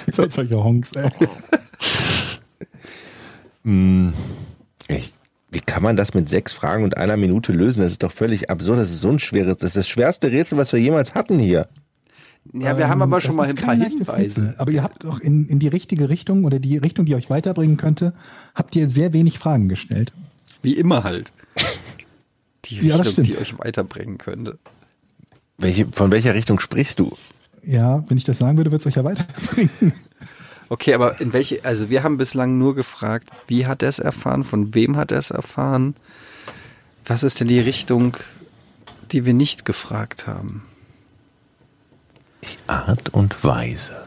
Seid solche Honks, ey. Ich, wie kann man das mit sechs Fragen und einer Minute lösen? Das ist doch völlig absurd. Das ist so ein schweres, das ist das schwerste Rätsel, was wir jemals hatten hier. Ja, wir haben aber Ähm, schon mal ein paar Hinweise. Aber ihr habt doch in, in die richtige Richtung oder die Richtung, die euch weiterbringen könnte, habt ihr sehr wenig Fragen gestellt. Wie immer halt. Die Ja, das Richtung, die stimmt. euch weiterbringen könnte. Welche, von welcher Richtung sprichst du? Ja, wenn ich das sagen würde, wird es euch ja weiterbringen. Okay, aber in welche, also wir haben bislang nur gefragt, wie hat er es erfahren, von wem hat er es erfahren? Was ist denn die Richtung, die wir nicht gefragt haben? Art und Weise.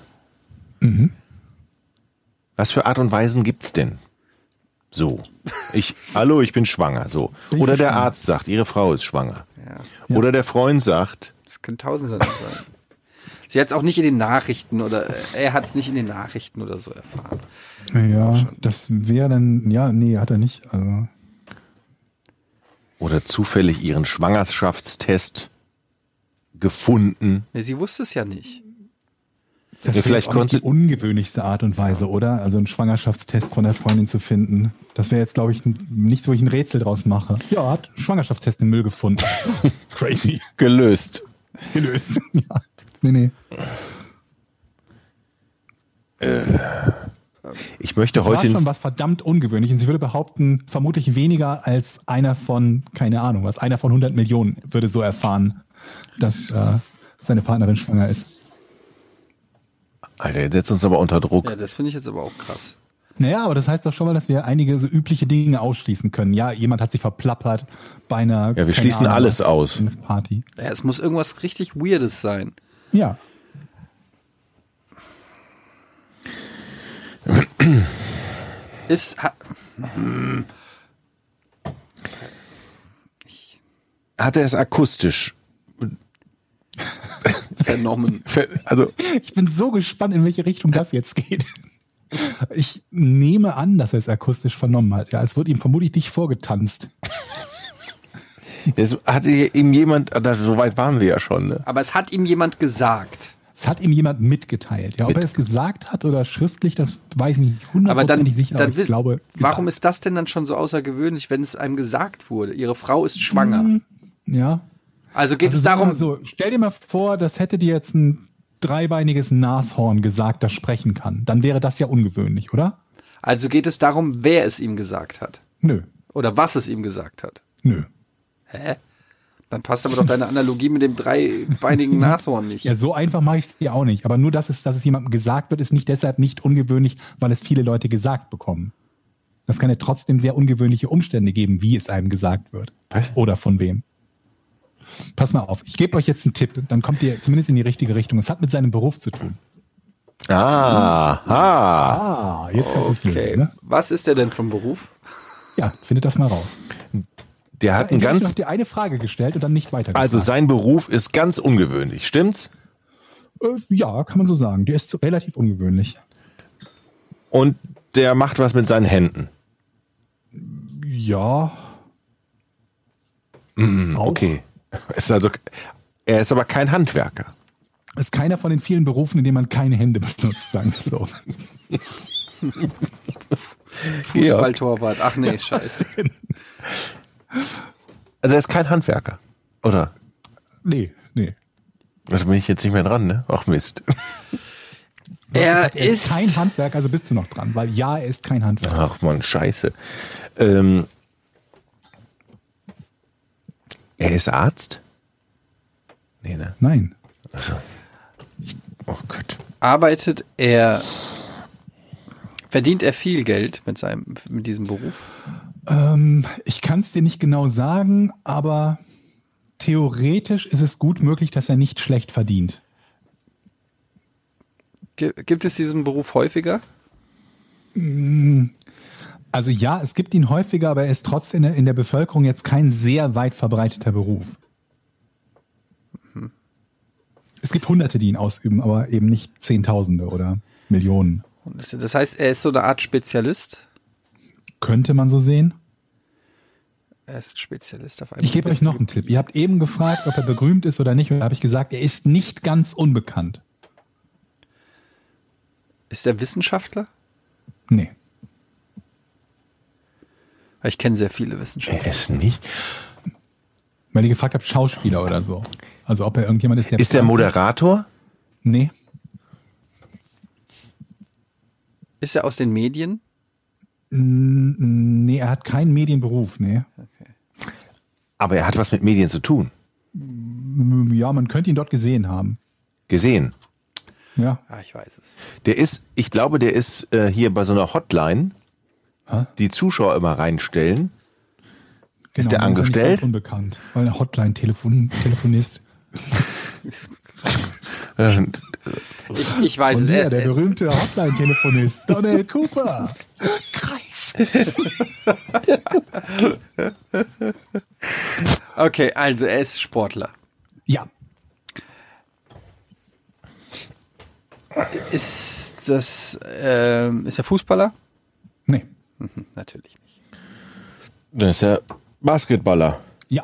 Was für Art und Weisen gibt's denn? So. Ich, hallo, ich bin schwanger. So. Bin Oder der schwanger? Arzt sagt, ihre Frau ist schwanger. Ja, Oder der Freund sagt, das können tausend Sachen sein. Sie hat es auch nicht in den Nachrichten oder äh, er hat es nicht in den Nachrichten oder so erfahren. Ja, das wäre dann, ja, nee, hat er nicht. Also, oder zufällig ihren Schwangerschaftstest gefunden. Nee, sie wusste es ja nicht. das Ja, wäre vielleicht auch nicht die ungewöhnlichste Art und Weise, oder? Also einen Schwangerschaftstest von der Freundin zu finden. Das wäre jetzt, glaube ich, n- nichts, wo ich ein Rätsel draus mache. Ja, hat einen Schwangerschaftstest im Müll gefunden. Crazy. Gelöst. Gelöst. ja. Nee, nee. Ich möchte Das war heute. schon was verdammt ungewöhnliches. Ich würde behaupten, vermutlich weniger als einer von, keine Ahnung, was einer von 100 Millionen würde so erfahren, dass äh, seine Partnerin schwanger ist. Alter, jetzt setzt uns aber unter Druck. Ja, das finde ich jetzt aber auch krass. Naja, aber das heißt doch schon mal, dass wir einige so übliche Dinge ausschließen können. Ja, jemand hat sich verplappert bei einer. Ja, wir schließen Ahnung alles aus. Party. Ja, es muss irgendwas richtig Weirdes sein. Ja. Ist, ha, Hat er es akustisch? vernommen. Also, Ich bin so gespannt, in welche Richtung das jetzt geht. Ich nehme an, dass er es akustisch vernommen hat. Ja, es wird ihm vermutlich nicht vorgetanzt. es hatte ihm jemand, ah, so weit waren wir ja schon, ne? Aber es hat ihm jemand gesagt. Es hat ihm jemand mitgeteilt. Ja, ob Mit- er es gesagt hat oder schriftlich, das weiß ich nicht Aber dann, hundertprozentig sicher. dann aber ich glaube, warum gesagt. ist das denn dann schon so außergewöhnlich, wenn es einem gesagt wurde? Ihre Frau ist schwanger. Mhm. Ja. Also geht Also es darum, so, stell dir mal vor, das hätte dir jetzt ein dreibeiniges Nashorn gesagt, das sprechen kann. Dann wäre das ja ungewöhnlich, oder? also geht es darum, wer es ihm gesagt hat. Nö. Oder was es ihm gesagt hat. Nö. Hä? Dann passt aber doch deine Analogie mit dem dreibeinigen Nashorn nicht. Ja, so einfach mache ich es dir auch nicht. Aber nur, dass es, dass es jemandem gesagt wird, ist nicht deshalb nicht ungewöhnlich, weil es viele Leute gesagt bekommen. Das kann ja trotzdem sehr ungewöhnliche Umstände geben, wie es einem gesagt wird. Was? Oder von wem. Pass mal auf, ich gebe euch jetzt einen Tipp, dann kommt ihr zumindest in die richtige Richtung. Es hat mit seinem Beruf zu tun. Aha. Ah, jetzt kannst du es Okay. lösen, ne? Was ist er denn vom Beruf? Ja, findet das mal raus. Der hat ein Ich habe noch ganz, dir eine Frage gestellt und dann nicht weiter. also sein Beruf ist ganz ungewöhnlich, stimmt's? äh, ja, kann man so sagen. Der ist relativ ungewöhnlich. Und der macht was mit seinen Händen. Ja. Auch. Okay. Ist also, er ist aber kein Handwerker. Ist keiner von den vielen Berufen, in denen man keine Hände benutzt, sagen wir so. Fußballtorwart. Ach nee, scheiße. Also er ist kein Handwerker. Oder? Nee, nee. Also bin ich jetzt nicht mehr dran, ne? Ach Mist. Er Er ist ist kein Handwerk, also bist du noch dran, weil ja, er ist kein Handwerk. Ach man, scheiße. Ähm, er ist Arzt? Nee, ne? Nein. Also, oh Gott. arbeitet er verdient er viel Geld mit seinem mit diesem Beruf? Ähm, ich kann es dir nicht genau sagen, aber theoretisch ist es gut möglich, dass er nicht schlecht verdient. Gi- Gibt es diesen Beruf häufiger? Also ja, es gibt ihn häufiger, aber er ist trotzdem in der, Bevölkerung jetzt kein sehr weit verbreiteter Beruf. Es gibt Hunderte, die ihn ausüben, aber eben nicht Zehntausende oder Millionen. Das heißt, er ist so eine Art Spezialist. Könnte man so sehen. Er ist Spezialist auf einem Ich gebe euch noch einen Tipp. Ihr habt eben gefragt, ob er berühmt ist oder nicht. Und da habe ich gesagt, er ist nicht ganz unbekannt. Ist er Wissenschaftler? Nee. Weil Ich kenne sehr viele Wissenschaftler. Er ist nicht. Weil ihr gefragt habt, Schauspieler oder so. Also ob er irgendjemand ist, der. Ist der Moderator? Nee. Ist er aus den Medien? Nee, er hat keinen Medienberuf, nee. Aber er hat was mit Medien zu tun. Ja, man könnte ihn dort gesehen haben. Gesehen. Ja. Ah, ich weiß es. Der ist, ich glaube, der ist äh, hier bei so einer Hotline, Hä? die Zuschauer immer reinstellen. Ist der er angestellt? ganz unbekannt, weil er Hotline-Telefonist. Äh, Ich, ich weiß es. hier, Er, der er, berühmte Hotline-Telefonist, Donald Cooper. Kreis. okay, also er ist Sportler. Ja. Ist das ähm, ist er Fußballer? Nee. Hm, natürlich nicht. Das ist ja Basketballer. Ja.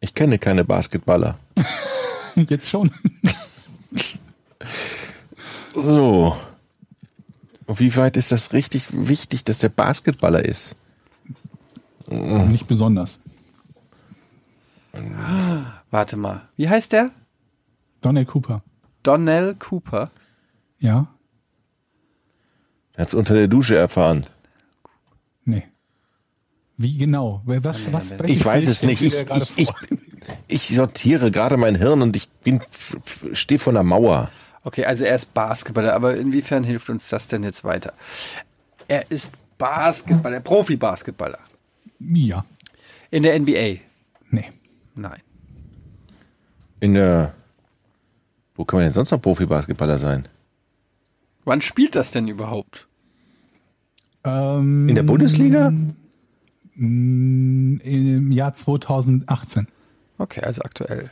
Ich kenne keine Basketballer. Jetzt schon. So. Und wie weit ist das richtig wichtig, dass der Basketballer ist? Nicht besonders. Warte mal. Wie heißt der? Donald Cooper. Donnell Cooper. Ja. Er hat es unter der Dusche erfahren. Nee. Wie genau? Was, was, Ich weiß es nicht. Ich, ich, ich, ich sortiere gerade mein Hirn und ich bin stehe vor einer Mauer. Okay, also er ist Basketballer, aber inwiefern hilft uns das denn jetzt weiter? Er ist Basketballer, Profi-Basketballer. Ja. In der NBA. Nee. Nein. In der. Wo kann man denn sonst noch Profi-Basketballer sein? Wann spielt das denn überhaupt? Ähm, In der Bundesliga? Im Jahr 2018. Okay, also aktuell.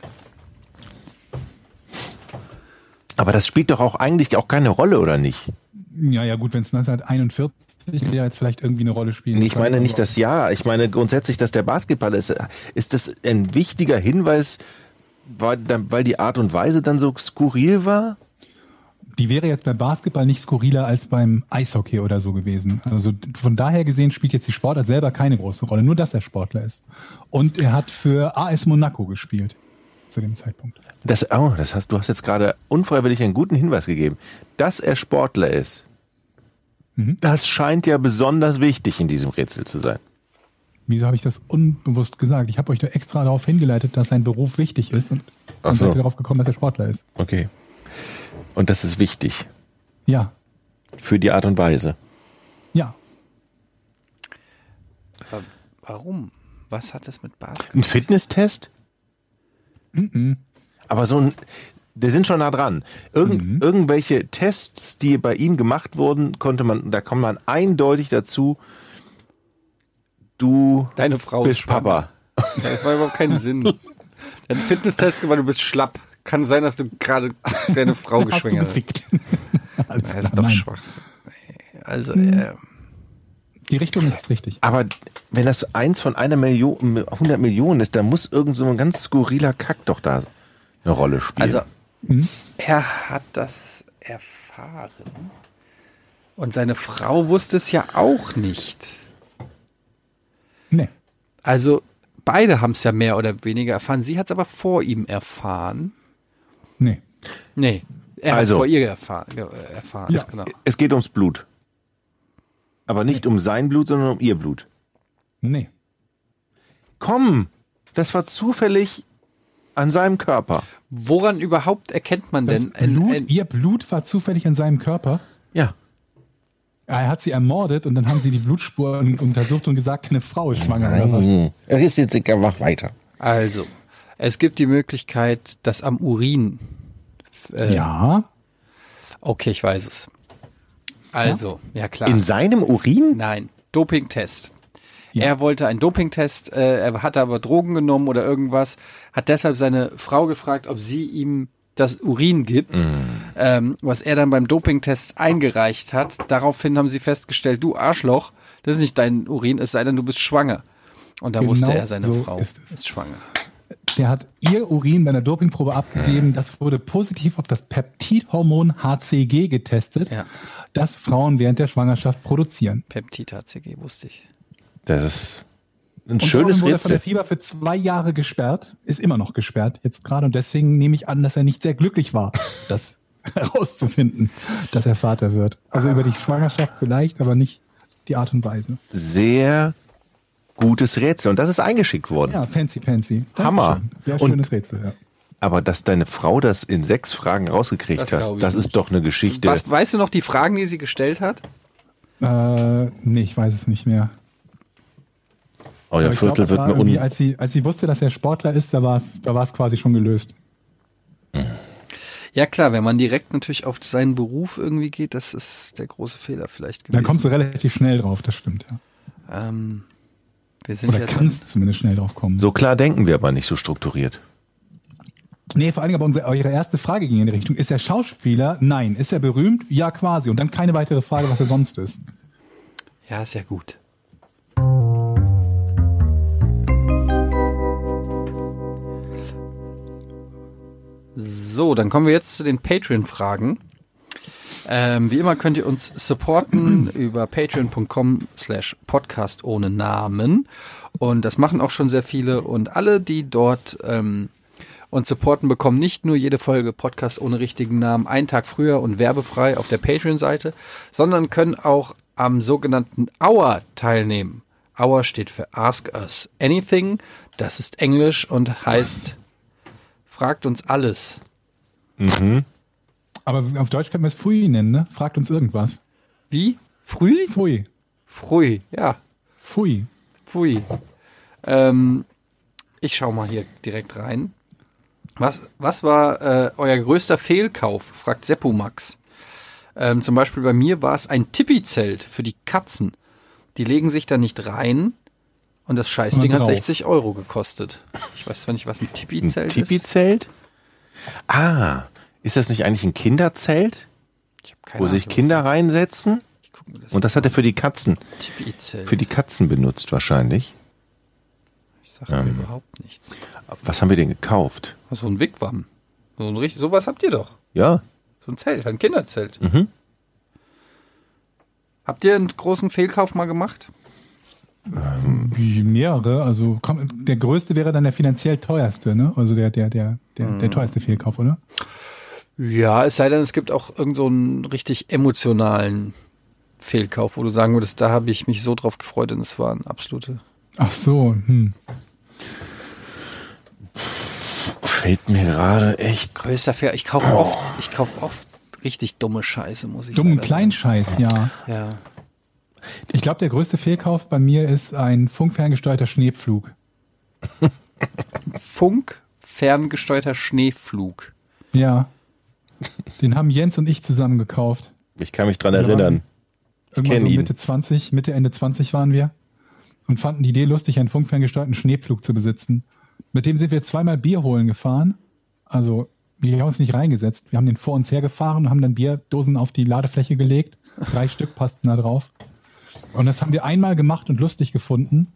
Aber das spielt doch auch eigentlich auch keine Rolle, oder nicht? Ja, ja, gut, wenn es 1941 wäre, jetzt vielleicht irgendwie eine Rolle spielen. Ich meine nicht das Jahr. Ich meine grundsätzlich, dass der Basketball ist. Ist das ein wichtiger Hinweis, weil, weil die Art und Weise dann so skurril war? Die wäre jetzt beim Basketball nicht skurriler als beim Eishockey oder so gewesen. Also von daher gesehen spielt jetzt die Sportart selber keine große Rolle, nur dass er Sportler ist. Und er hat für AS Monaco gespielt zu dem Zeitpunkt. Das, oh, das hast, du hast jetzt gerade unfreiwillig einen guten Hinweis gegeben. Dass er Sportler ist, das scheint ja besonders wichtig in diesem Rätsel zu sein. Wieso habe ich das unbewusst gesagt? Ich habe euch nur extra darauf hingeleitet, dass sein Beruf wichtig ist und Ach so. seid ihr darauf gekommen, dass er Sportler ist. Okay. Und das ist wichtig Ja, für die Art und Weise. ja. Warum? Was hat das mit Basketball? Ein Fitnesstest? Aber so ein, der sind schon nah dran. Irgend, Irgendwelche Tests, die bei ihm gemacht wurden, konnte man, da kommt man eindeutig dazu, du Deine Frau bist. Papa. Ja, das war überhaupt keinen Sinn. Der einen Fitnesstest gemacht, du bist schlapp. Kann sein, dass du gerade deine Frau geschwängert hast. Das klar, ist doch nein. schwach. Also, äh, Die Richtung ist richtig. Aber wenn das eins von einer Million, 100 Millionen ist, dann muss irgend so ein ganz skurriler Kack doch da eine Rolle spielen. also Hm? er hat das erfahren. Und seine Frau wusste es ja auch nicht. Nee. Also beide haben es ja mehr oder weniger erfahren. Sie hat es aber vor ihm erfahren. Nee. Er Also. hat vor ihr erfahren. ge- erfahren Ja. genau. es geht ums Blut. Aber nicht um sein Blut, sondern um ihr Blut. Nee. Komm, das war zufällig an seinem Körper. Woran überhaupt erkennt man Das denn? ein- Blut, ein- ihr Blut war zufällig in seinem Körper. Ja. Er hat sie ermordet und dann haben sie die Blutspuren untersucht und gesagt, keine Frau ist schwanger oder was. Er ist jetzt egal, mach weiter. Also, es gibt die Möglichkeit, dass am Urin. Äh, Ja. Okay, ich weiß es. Also, ja, klar. In seinem Urin? Nein, Dopingtest. Ja. Er wollte einen Dopingtest, äh, er hatte aber Drogen genommen oder irgendwas, hat deshalb seine Frau gefragt, ob sie ihm das Urin gibt, ähm, was er dann beim Dopingtest eingereicht hat. Daraufhin haben sie festgestellt, du Arschloch, das ist nicht dein Urin, es sei denn, du bist schwanger. Und da Genau wusste er, seine so Frau ist ist, schwanger. Der hat ihr Urin bei einer Dopingprobe abgegeben. Das wurde positiv auf das Peptidhormon HCG getestet, Ja. das Frauen während der Schwangerschaft produzieren. Peptid HCG, wusste ich. Das ist ein Und schönes wurde von der. Fieber für zwei Jahre gesperrt, ist immer noch gesperrt jetzt gerade und deswegen nehme ich an, dass er nicht sehr glücklich war, das herauszufinden, dass er Vater wird. Also über die Schwangerschaft vielleicht, aber nicht die Art und Weise. Sehr gutes Rätsel. Und das ist eingeschickt worden. Ja, fancy, fancy. Hammer. Dankeschön. Sehr Und- schönes Rätsel, ja. Aber dass deine Frau das in sechs Fragen rausgekriegt Das hat, glaub das nicht. ist doch eine Geschichte. Was, weißt du noch die Fragen, die sie gestellt hat? Äh, nee, ich weiß es nicht mehr. Euer glaub, Viertel es wird war mir un... als sie, als sie wusste, dass er Sportler ist, da war es, da war es quasi schon gelöst. Ja klar, wenn man direkt natürlich auf seinen Beruf irgendwie geht, das ist der große Fehler vielleicht gewesen. Dann kommst du relativ schnell drauf, das stimmt, ja. Ähm, wir sind Oder ja kannst zumindest schnell drauf kommen. So klar denken wir aber nicht so strukturiert. Nee, vor allen Dingen aber unsere, eure erste Frage ging in die Richtung. Ist er Schauspieler? Nein. Ist er berühmt? Ja, quasi. Und dann keine weitere Frage, was er sonst ist. Ja, ist ja gut. So, dann kommen wir jetzt zu den Patreon-Fragen. Ähm, wie immer könnt ihr uns supporten über patreon.com slash podcast ohne Namen. Und das machen auch schon sehr viele. Und alle, die dort ähm, uns supporten, bekommen nicht nur jede Folge Podcast ohne richtigen Namen einen Tag früher und werbefrei auf der Patreon-Seite, sondern können auch am sogenannten Hour teilnehmen. Hour steht für Ask Us Anything. Das ist Englisch und heißt Fragt uns alles. Aber auf Deutsch könnte man es Fui nennen, ne? Fragt uns irgendwas. Wie? Früh? Fui. Früh, ja. Fui. Pfui. Ähm, ich schau mal hier direkt rein. Was, was war äh, euer größter Fehlkauf? fragt Seppumax. Ähm, zum Beispiel bei mir war es ein Tippi-Zelt für die Katzen. Die legen sich da nicht rein und das Scheißding hat drauf. 60 Euro gekostet. Ich weiß zwar nicht, was ein Tippi-Zelt ist. Tipi-Zelt? Ah, ist das nicht eigentlich ein Kinderzelt, Ich hab keine wo sich Ahnung. Kinder reinsetzen? Ich guck mir das Und das hat er für die Katzen, für die Katzen benutzt wahrscheinlich. Ich sag mir überhaupt nichts. Was haben wir denn gekauft? So ein Wigwam. So ein richtig, sowas habt ihr doch. Ja, So ein Zelt, ein Kinderzelt. Mhm. Habt ihr einen großen Fehlkauf mal gemacht? Wie mehrere, also komm, der größte wäre dann der finanziell teuerste, ne? Also der, der, der, der, der teuerste Fehlkauf, oder? Ja, es sei denn, es gibt auch irgend so einen richtig emotionalen Fehlkauf, wo du sagen würdest, da habe ich mich so drauf gefreut und es war ein absolute. Ach so, hm. fällt mir gerade echt. Größter Fehler. Ich kaufe oft, ich kaufe oft richtig dumme Scheiße, muss ich Dummen leider Kleinscheiß, ja. sagen. Ja. Ich glaube, der größte Fehlkauf bei mir ist ein funkferngesteuerter Schneepflug. Funk ferngesteuerter Schneeflug. Ja. Den haben Jens und ich zusammen gekauft. Ich kann mich dran Wir erinnern. Irgendwann so ihn. Mitte 20, Mitte, Ende 20 waren wir. und fanden die Idee lustig, einen funkferngesteuerten Schneepflug zu besitzen. Mit dem sind wir zweimal Bier holen gefahren. Also wir haben uns nicht reingesetzt. Wir haben den vor uns hergefahren und haben dann Bierdosen auf die Ladefläche gelegt. Drei Stück passten da drauf. Und das haben wir einmal gemacht und lustig gefunden.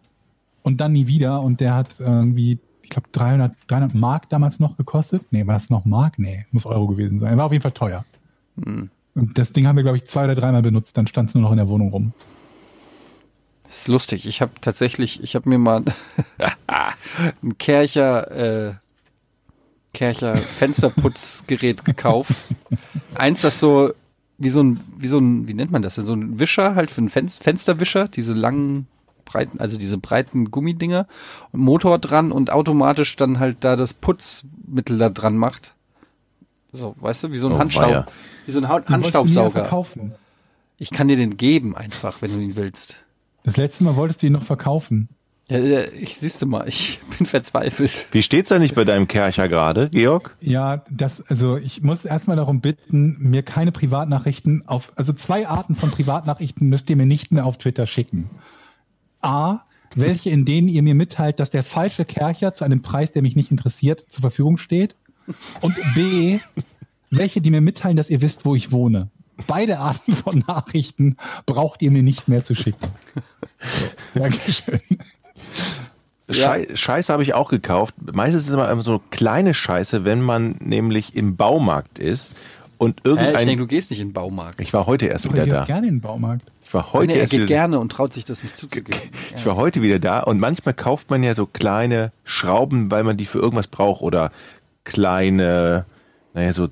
Und dann nie wieder. Und der hat irgendwie, ich glaube, 300, 300 Mark damals noch gekostet. Nee, war das noch Mark? Nee, muss Euro gewesen sein. War auf jeden Fall teuer. Und das Ding haben wir, glaube ich, zwei oder dreimal benutzt. Dann stand es nur noch in der Wohnung rum. Das ist lustig. Ich habe tatsächlich, ich habe mir mal ein Kercher, äh, Kercher Fensterputzgerät gekauft. Eins, das so wie so ein, wie so ein, wie nennt man das denn? So ein Wischer halt für einen Fen Fensterwischer, diese langen, breiten, also diese breiten Gummidinger, Motor dran und automatisch dann halt da das Putzmittel da dran macht. So, weißt du, wie so ein Oh, Handstaub, weia. wie so ein Ha- Handstaubsauger. verkaufen. Ich kann dir den geben einfach, wenn du ihn willst. Das letzte Mal wolltest du ihn noch verkaufen. Ja, ja, ich siehste mal, ich bin verzweifelt. Wie steht's eigentlich bei deinem Kercher gerade, Georg? Ja, das, also ich muss erstmal darum bitten, mir keine Privatnachrichten auf, also zwei Arten von Privatnachrichten müsst ihr mir nicht mehr auf Twitter schicken. A, welche, in denen ihr mir mitteilt, dass der falsche Kercher zu einem Preis, der mich nicht interessiert, zur Verfügung steht. Und B, welche, die mir mitteilen, dass ihr wisst, wo ich wohne. Beide Arten von Nachrichten braucht ihr mir nicht mehr zu schicken. So, Dankeschön. Schei Scheiße habe ich auch gekauft. Meistens ist es immer so eine kleine Scheiße, wenn man nämlich im Baumarkt ist und Hä, ich irgendein. denke, du gehst nicht in den Baumarkt. ich war heute erst Ich wieder gehe da. gerne in den Baumarkt. Ich war heute nee, er geht wieder. gerne und traut sich das nicht zuzugeben. Ich war heute wieder da und manchmal kauft man ja so kleine Schrauben, weil man die für irgendwas braucht oder kleine, naja, so,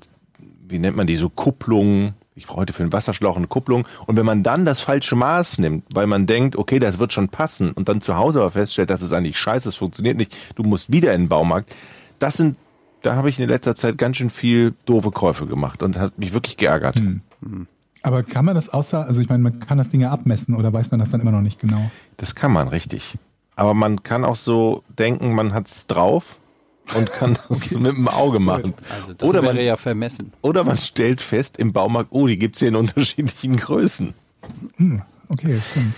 wie nennt man die, so Kupplungen. Ich brauche heute für einen Wasserschlauch eine Kupplung. Und wenn man dann das falsche Maß nimmt, weil man denkt, okay, das wird schon passen und dann zu Hause aber feststellt, das ist eigentlich scheiße, es funktioniert nicht, du musst wieder in den Baumarkt. Das sind, da habe ich in letzter Zeit ganz schön viel doofe Käufe gemacht und hat mich wirklich geärgert. Aber kann man das außer, also ich meine, man kann das Ding ja abmessen oder weiß man das dann immer noch nicht genau? Das kann man, richtig. Aber man kann auch so denken, man hat's drauf und kann das mit dem Auge machen. Also das oder, wäre man, ja vermessen. oder man stellt fest im Baumarkt, oh, die gibt's hier in unterschiedlichen Größen. Okay, stimmt.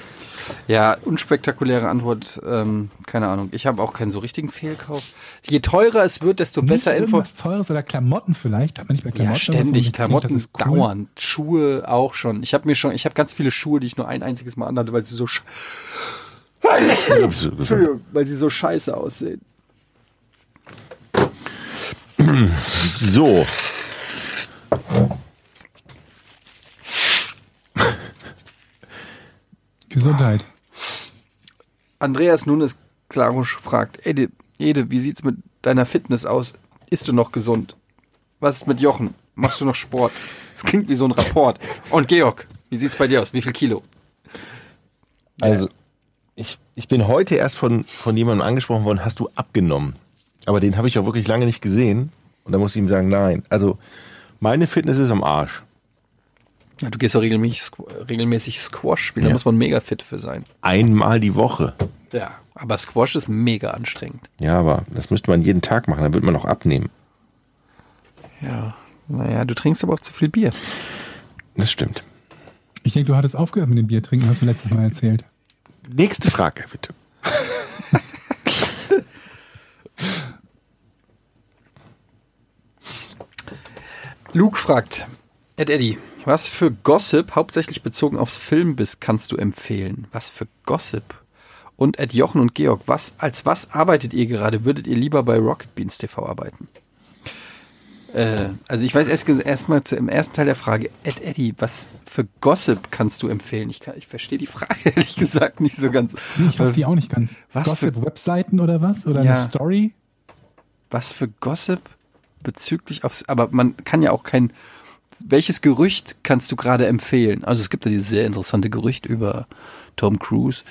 Ja, unspektakuläre Antwort, ähm, keine Ahnung. Ich habe auch keinen so richtigen Fehlkauf. Je teurer es wird, desto Nicht besser Info. irgendwas Teures oder Klamotten vielleicht? Hat man nicht bei Klamotten Ja, so, ständig. denkt, Klamotten das ist cool? dauernd. Schuhe auch schon. Ich habe mir schon, ich habe ganz viele Schuhe, die ich nur ein einziges Mal anhatte, weil sie so, Entschuldigung, weil sie so scheiße aussehen. So. Gesundheit. Andreas Nunes Klarusch fragt, Ede, Ede, wie sieht's mit deiner Fitness aus? Isst du noch gesund? Was ist mit Jochen? Machst du noch Sport? Das klingt wie so ein Rapport. Und Georg, wie sieht's bei dir aus? Wie viel Kilo? Also, ich, ich bin heute erst von, von jemandem angesprochen worden, hast du abgenommen? Aber den habe ich auch wirklich lange nicht gesehen. Und da muss ich ihm sagen, nein. Also, meine Fitness ist am Arsch. Ja, du gehst doch regelmäßig, regelmäßig Squash spielen, da Ja. muss man mega fit für sein. Einmal die Woche. Ja. Aber Squash ist mega anstrengend. Ja, aber das müsste man jeden Tag machen, dann wird man auch abnehmen. Ja. Naja, du trinkst aber auch zu viel Bier. Das stimmt. Ich denke, du hattest aufgehört mit dem Bier trinken, hast du letztes Mal erzählt. Nächste Frage, bitte. Luke fragt, Ed Eddie, was für Gossip, hauptsächlich bezogen aufs Filmbiss, kannst du empfehlen? Was für Gossip? Und Ed Jochen und Georg, was, als was arbeitet ihr gerade? Würdet ihr lieber bei Rocket Beans TV arbeiten? Äh, also ich weiß erst erstmal im ersten Teil der Frage, Ed Eddie, was für Gossip kannst du empfehlen? Ich, kann- ich verstehe die Frage ehrlich gesagt nicht so ganz. Nee, ich die auch nicht ganz. Was Gossip-Webseiten oder was? Oder Ja. eine Story? was für Gossip bezüglich aufs, aber man kann ja auch kein, welches Gerücht kannst du gerade empfehlen? Also es gibt ja dieses sehr interessante Gerücht über Tom Cruise.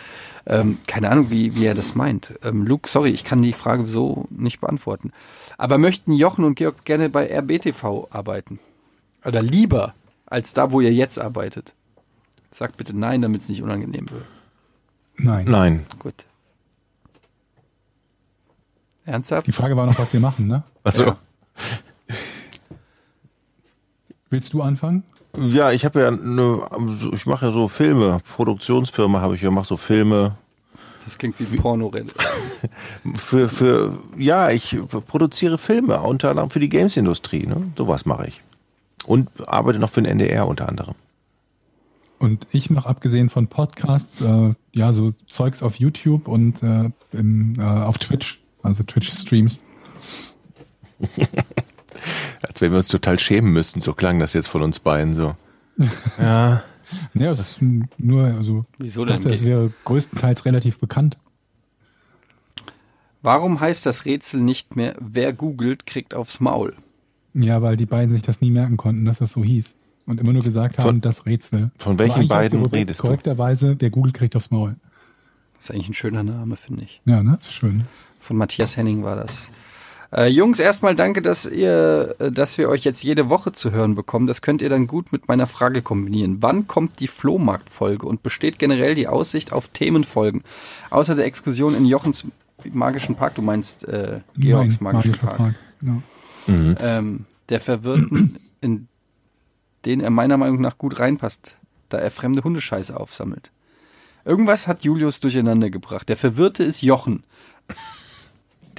Ähm, keine Ahnung, wie, wie er das meint. Ähm, Luke, sorry, ich kann die Frage so nicht beantworten. Aber möchten Jochen und Georg gerne bei RBTV arbeiten? Oder lieber als da, wo ihr jetzt arbeitet? Sagt bitte nein, damit es nicht unangenehm wird. Nein. Nein. Gut. Ernsthaft? Die Frage war noch, was wir machen, ne? Also, Ja. Willst du anfangen? ja, ich habe ja eine, ich mache ja so Filme, Produktionsfirma habe ich ja, mache so Filme. Das klingt wie ein Pornorelle. Für, für, ja, ich produziere Filme, unter anderem für die Games-Industrie. Ne? Sowas mache ich. Und arbeite noch für den NDR unter anderem. Und ich mache abgesehen von Podcasts, äh, ja, so Zeugs auf YouTube und äh, im, äh, auf Twitch, also Twitch-Streams. Als wenn wir uns total schämen müssten, so klang das jetzt von uns beiden so. Ja. Ja, es ist nur, also Wieso ich denn? dachte, es wäre größtenteils relativ bekannt. Warum heißt das Rätsel nicht mehr, wer googelt, kriegt aufs Maul? Ja, weil die beiden sich das nie merken konnten, dass das so hieß. Und immer nur gesagt haben, Von- das Rätsel. von welchen beiden redest du? Korrekterweise, der Google kriegt aufs Maul. Das ist eigentlich ein schöner Name, finde ich. Ja, ne? Ist schön. Von Matthias Henning war das. Äh, Jungs, erstmal danke, dass ihr, äh, dass wir euch jetzt jede Woche zu hören bekommen. Das könnt ihr dann gut mit meiner Frage kombinieren. Wann kommt die Flohmarktfolge und besteht generell die Aussicht auf Themenfolgen? Außer der Exkursion in Jochens magischen Park, du meinst äh, Georgs Nein, magischen Park, Park, Genau. Ähm, der Verwirrten, in den er meiner Meinung nach gut reinpasst, da er fremde Hundescheiße aufsammelt. Irgendwas hat Julius durcheinander gebracht. Der Verwirrte ist Jochen.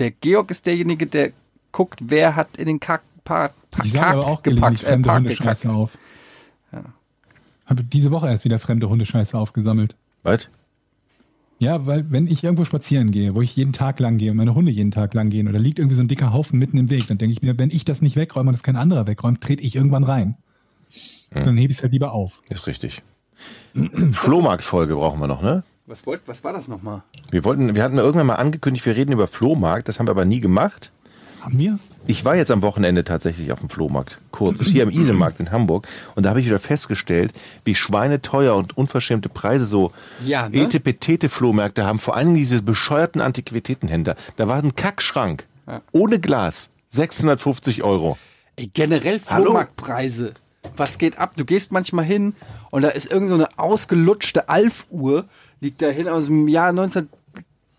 Der Georg ist derjenige, der guckt, wer hat in den Kack, Park, Ich sage aber auch gepackt, gelegentlich äh, fremde Park Hundescheiße gekackt. auf. Habe diese Woche erst wieder fremde Hundescheiße aufgesammelt. Was? Ja, weil wenn ich irgendwo spazieren gehe, wo ich jeden Tag lang gehe und meine Hunde jeden Tag lang gehen oder liegt irgendwie so ein dicker Haufen mitten im Weg, dann denke ich mir, wenn ich das nicht wegräume und das kein anderer wegräumt, trete ich irgendwann rein. Dann hebe ich es halt lieber auf. Ist richtig. Flohmarktfolge brauchen wir noch, ne? Was, wollt, was war das nochmal? Wir wollten, wir hatten irgendwann mal angekündigt, wir reden über Flohmarkt, das haben wir aber nie gemacht. Haben wir? Ich war jetzt am Wochenende tatsächlich auf dem Flohmarkt, kurz, hier am Isemarkt in Hamburg. Und da habe ich wieder festgestellt, wie schweineteuer und unverschämte Preise so Ja, ne? Etepetete-Flohmärkte haben. Vor allem diese bescheuerten Antiquitätenhändler. Da war ein Kackschrank, Ja. ohne Glas, 650 Euro. Ey, generell Hallo? Flohmarktpreise. Was geht ab? Du gehst manchmal hin und da ist irgend so eine ausgelutschte Alf-Uhr, liegt da hin aus dem Jahr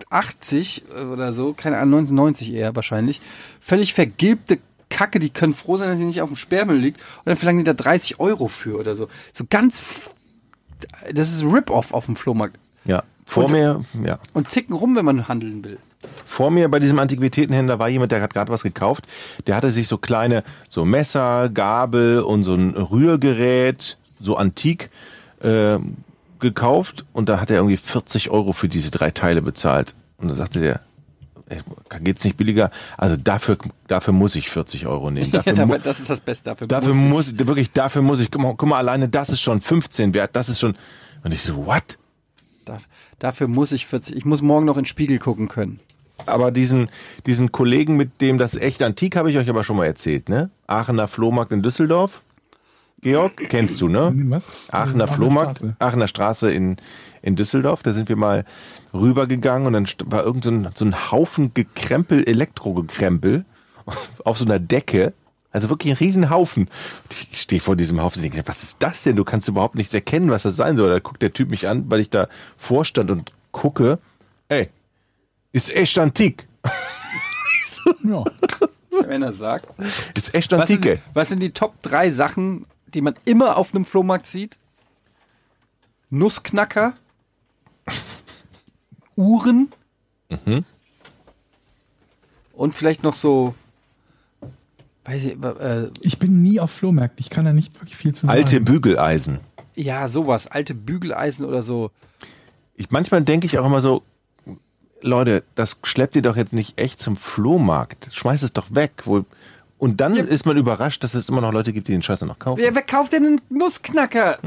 1980 oder so, keine Ahnung, 1990 eher wahrscheinlich. Völlig vergilbte Kacke, die können froh sein, dass sie nicht auf dem Sperrmüll liegt. Und dann verlangen die da 30 Euro für oder so. So ganz, das ist Rip-Off auf dem Flohmarkt. Ja, vor Und- mir, ja. Und zicken rum, wenn man handeln will. Vor mir bei diesem Antiquitätenhändler war jemand, der hat gerade was gekauft. Der hatte sich so kleine, so Messer, Gabel und so ein Rührgerät, so antik, äh, gekauft. Und da hat er irgendwie 40 Euro für diese drei Teile bezahlt. Und da sagte der, ey, geht's nicht billiger? Also dafür, dafür muss ich 40 Euro nehmen. Dafür, Ja, das ist das Beste. Dafür, dafür muss ich- muss, wirklich, dafür muss ich, guck mal, guck mal, alleine das ist schon 15 wert, das ist schon, und ich so, what? Da, dafür muss ich 40. Ich muss morgen noch in den Spiegel gucken können. Aber diesen, diesen Kollegen, mit dem das echt antik, habe ich euch aber schon mal erzählt, ne? Aachener Flohmarkt in Düsseldorf. Georg, kennst du, ne? Was? Aachener Aachener Flohmarkt, Straße. Aachener Straße in, in Düsseldorf. Da sind wir mal rübergegangen und dann war irgend so ein, so ein Haufen Gekrempel, Elektrogekrempel auf so einer Decke. Also wirklich ein Riesenhaufen. Und Ich stehe vor diesem Haufen und denke, was ist das denn? Du kannst überhaupt nichts erkennen, was das sein soll. Da guckt der Typ mich an, weil ich da vorstand und gucke. Ey, ist echt antik. Ja. Wenn er sagt. Ist echt Was sind, antike. was sind die Top 3 Sachen, die man immer auf einem Flohmarkt sieht? Nussknacker, Uhren und vielleicht noch so. Weiß ich, äh, Ich bin nie auf Flohmärkten. Ich kann da nicht wirklich viel zu sagen. Alte Bügeleisen. ja, sowas. Alte Bügeleisen oder so. Ich, manchmal denke ich auch immer so, Leute, das schleppt ihr doch jetzt nicht echt zum Flohmarkt. Schmeißt es doch weg. Wo, und dann ist man überrascht, dass es immer noch Leute gibt, die den Scheiße noch kaufen. Wer, wer kauft denn einen Nussknacker?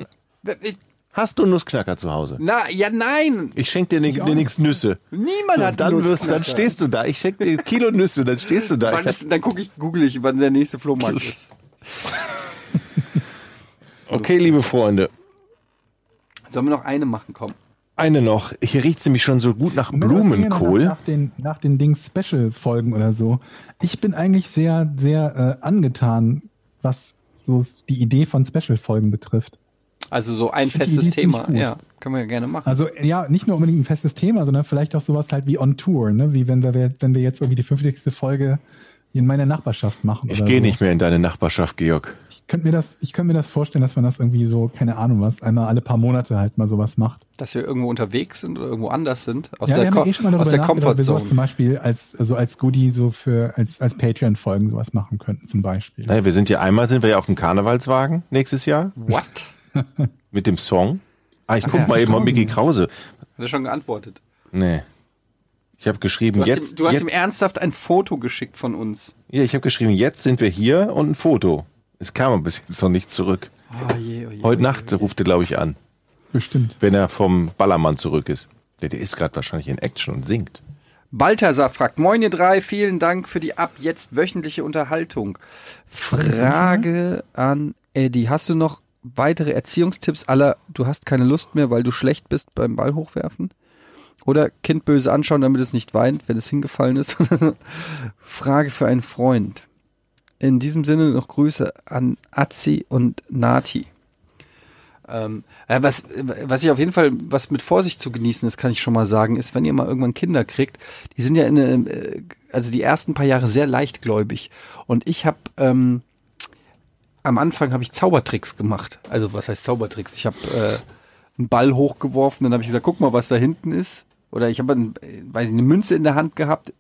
Ich- Hast du einen Nussknacker zu Hause? Na, ja, nein. Ich schenk dir, ni- auch dir nix Nüsse. Niemand So, hat dann, einen wirst, dann Nussknacker. stehst du da. Ich schenk dir Kilo Nüsse und dann stehst du da. Ist, dann gucke ich, google ich, wann der nächste Flohmarkt ist. okay, liebe Freunde. Sollen wir noch eine machen, komm. Eine noch. Hier riecht's nämlich schon so gut nach Blumenkohl. Nach, nach, den, nach den Dings Special-Folgen oder so. Ich bin eigentlich sehr, sehr äh, angetan, was so die Idee von Special-Folgen betrifft. Also so ein festes Thema. Ja, können wir ja gerne machen. Also ja, nicht nur unbedingt ein festes Thema, sondern vielleicht auch sowas halt wie on Tour, ne? Wie wenn wir, wenn wir jetzt irgendwie die 50. Folge in meiner Nachbarschaft machen. Ich gehe so. nicht mehr in deine Nachbarschaft, Georg. Könnte mir das, ich könnte mir das vorstellen, dass man das irgendwie so, keine Ahnung was, einmal alle paar Monate halt mal sowas macht. Dass wir irgendwo unterwegs sind oder irgendwo anders sind. Aus ja, wir der, haben ja eh schon mal aus darüber der nachgedacht, ob wir sowas zum Beispiel als, so als Goodie so für, als, als Patreon-Folgen sowas machen könnten zum Beispiel. Naja, wir sind ja einmal sind wir ja auf dem Karnevalswagen nächstes Jahr What? mit dem Song. Ah, ich guck ja, mal eben mal Krause. Mickey Krause. Hat er schon geantwortet. Nee. Ich habe geschrieben, Du hast, jetzt, ihm, du hast jetzt ihm ernsthaft ein Foto geschickt von uns. ja, ich habe geschrieben, jetzt sind wir hier und ein Foto. Es kam aber bis jetzt noch nicht zurück. Oh je, oh je, Heute oh je, Nacht oh je. ruft er, glaube ich, an, Bestimmt. wenn er vom Ballermann zurück ist. Der, der ist gerade wahrscheinlich in Action und singt. Balthasar fragt, Moin ihr drei, vielen Dank für die ab jetzt wöchentliche Unterhaltung. Frage an Eddie, hast du noch weitere Erziehungstipps aller, du hast keine Lust mehr, weil du schlecht bist beim Ball hochwerfen? Oder Kind böse anschauen, damit es nicht weint, wenn es hingefallen ist? Frage für einen Freund. In diesem Sinne noch Grüße an Azi und Nati. Ähm, äh, was, was ich auf jeden Fall, was mit Vorsicht zu genießen ist, kann ich schon mal sagen, ist, wenn ihr mal irgendwann Kinder kriegt, die sind ja in, äh, also die ersten paar Jahre sehr leichtgläubig. Und ich habe ähm, am Anfang habe ich Zaubertricks gemacht. Also was heißt Zaubertricks? Ich habe äh, einen Ball hochgeworfen, dann habe ich gesagt, guck mal, was da hinten ist. Oder ich habe, äh, eine Münze in der Hand gehabt.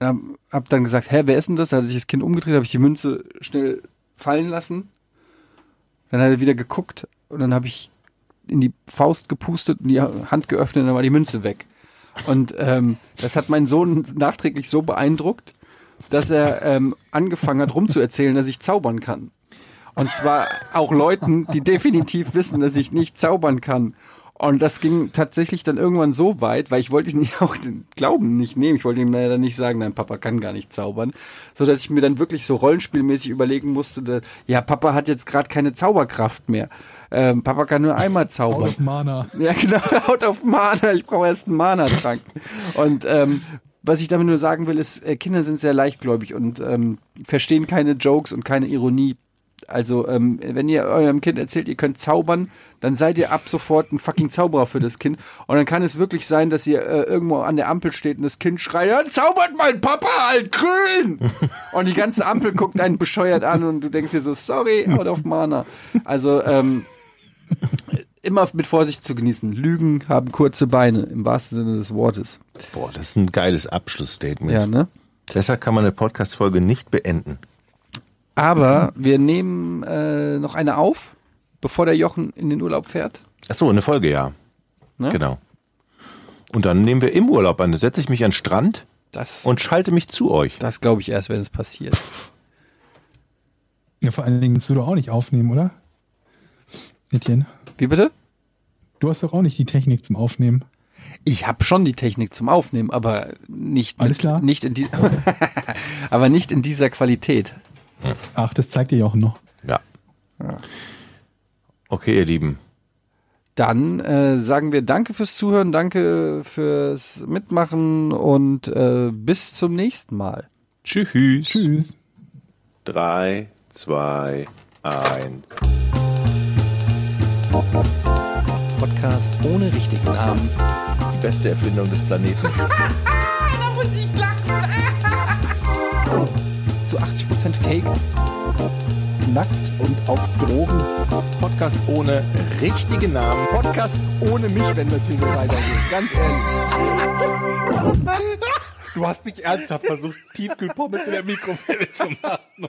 Hab, hab dann gesagt, hä, wer ist denn das? Da hat sich das Kind umgedreht, habe ich die Münze schnell fallen lassen. Dann hat er wieder geguckt und dann habe ich in die Faust gepustet und die Hand geöffnet und dann war die Münze weg. Und ähm, das hat meinen Sohn nachträglich so beeindruckt, dass er ähm, angefangen hat rumzuerzählen, dass ich zaubern kann. Und zwar auch Leuten, die definitiv wissen, dass ich nicht zaubern kann. Und das ging tatsächlich dann irgendwann so weit, weil ich wollte ihm auch den Glauben nicht nehmen. Ich wollte ihm leider nicht sagen, nein, Papa kann gar nicht zaubern. So dass ich mir dann wirklich so rollenspielmäßig überlegen musste, dass, ja, Papa hat jetzt gerade keine Zauberkraft mehr. Ähm, Papa kann nur einmal Out zaubern. of Mana. Ja, genau, haut auf Mana. Ich brauche erst einen Mana-Trank. Und ähm, was ich damit nur sagen will, ist, äh, Kinder sind sehr leichtgläubig und ähm, verstehen keine Jokes und keine Ironie. Also, ähm, wenn ihr eurem Kind erzählt, ihr könnt zaubern, dann seid ihr ab sofort ein fucking Zauberer für das Kind. Und dann kann es wirklich sein, dass ihr äh, irgendwo an der Ampel steht und das Kind schreit, ja, zaubert mein Papa halt grün! Und die ganze Ampel guckt einen bescheuert an und du denkst dir so, sorry, out of Mana. Also, ähm, immer mit Vorsicht zu genießen. Lügen haben kurze Beine, im wahrsten Sinne des Wortes. Boah, das ist ein geiles Abschlussstatement. Ja, ne? Besser kann man eine Podcast-Folge nicht beenden. Aber wir nehmen äh, noch eine auf, bevor der Jochen in den Urlaub fährt. Ach so, eine Folge, ja. Ne? Genau. Und dann nehmen wir im Urlaub an. Da setze ich mich an den Strand Das, und schalte mich zu euch. das glaube ich erst, wenn es passiert. Ja, vor allen Dingen willst du doch auch nicht aufnehmen, oder? Etienne, Wie bitte? du hast doch auch nicht die Technik zum Aufnehmen. Ich habe schon die Technik zum Aufnehmen, aber nicht Alles mit, klar. nicht in die, aber nicht in dieser Qualität. Ach, das zeigt dir ja auch noch. Ja. Okay, ihr Lieben. Dann äh, sagen wir Danke fürs Zuhören, danke fürs Mitmachen und äh, bis zum nächsten Mal. Tschüss. Tschüss. Drei, zwei, eins. Podcast ohne richtigen Namen. Die beste Erfindung des Planeten. Da muss ich lachen. Zu 80% Fake. Nackt und auf Drogen. Podcast ohne richtige Namen. Podcast ohne mich, wenn das hier so weitergeht. Ganz ehrlich. Du hast nicht ernsthaft versucht, Tiefkühlpommes in der Mikrowelle zu machen.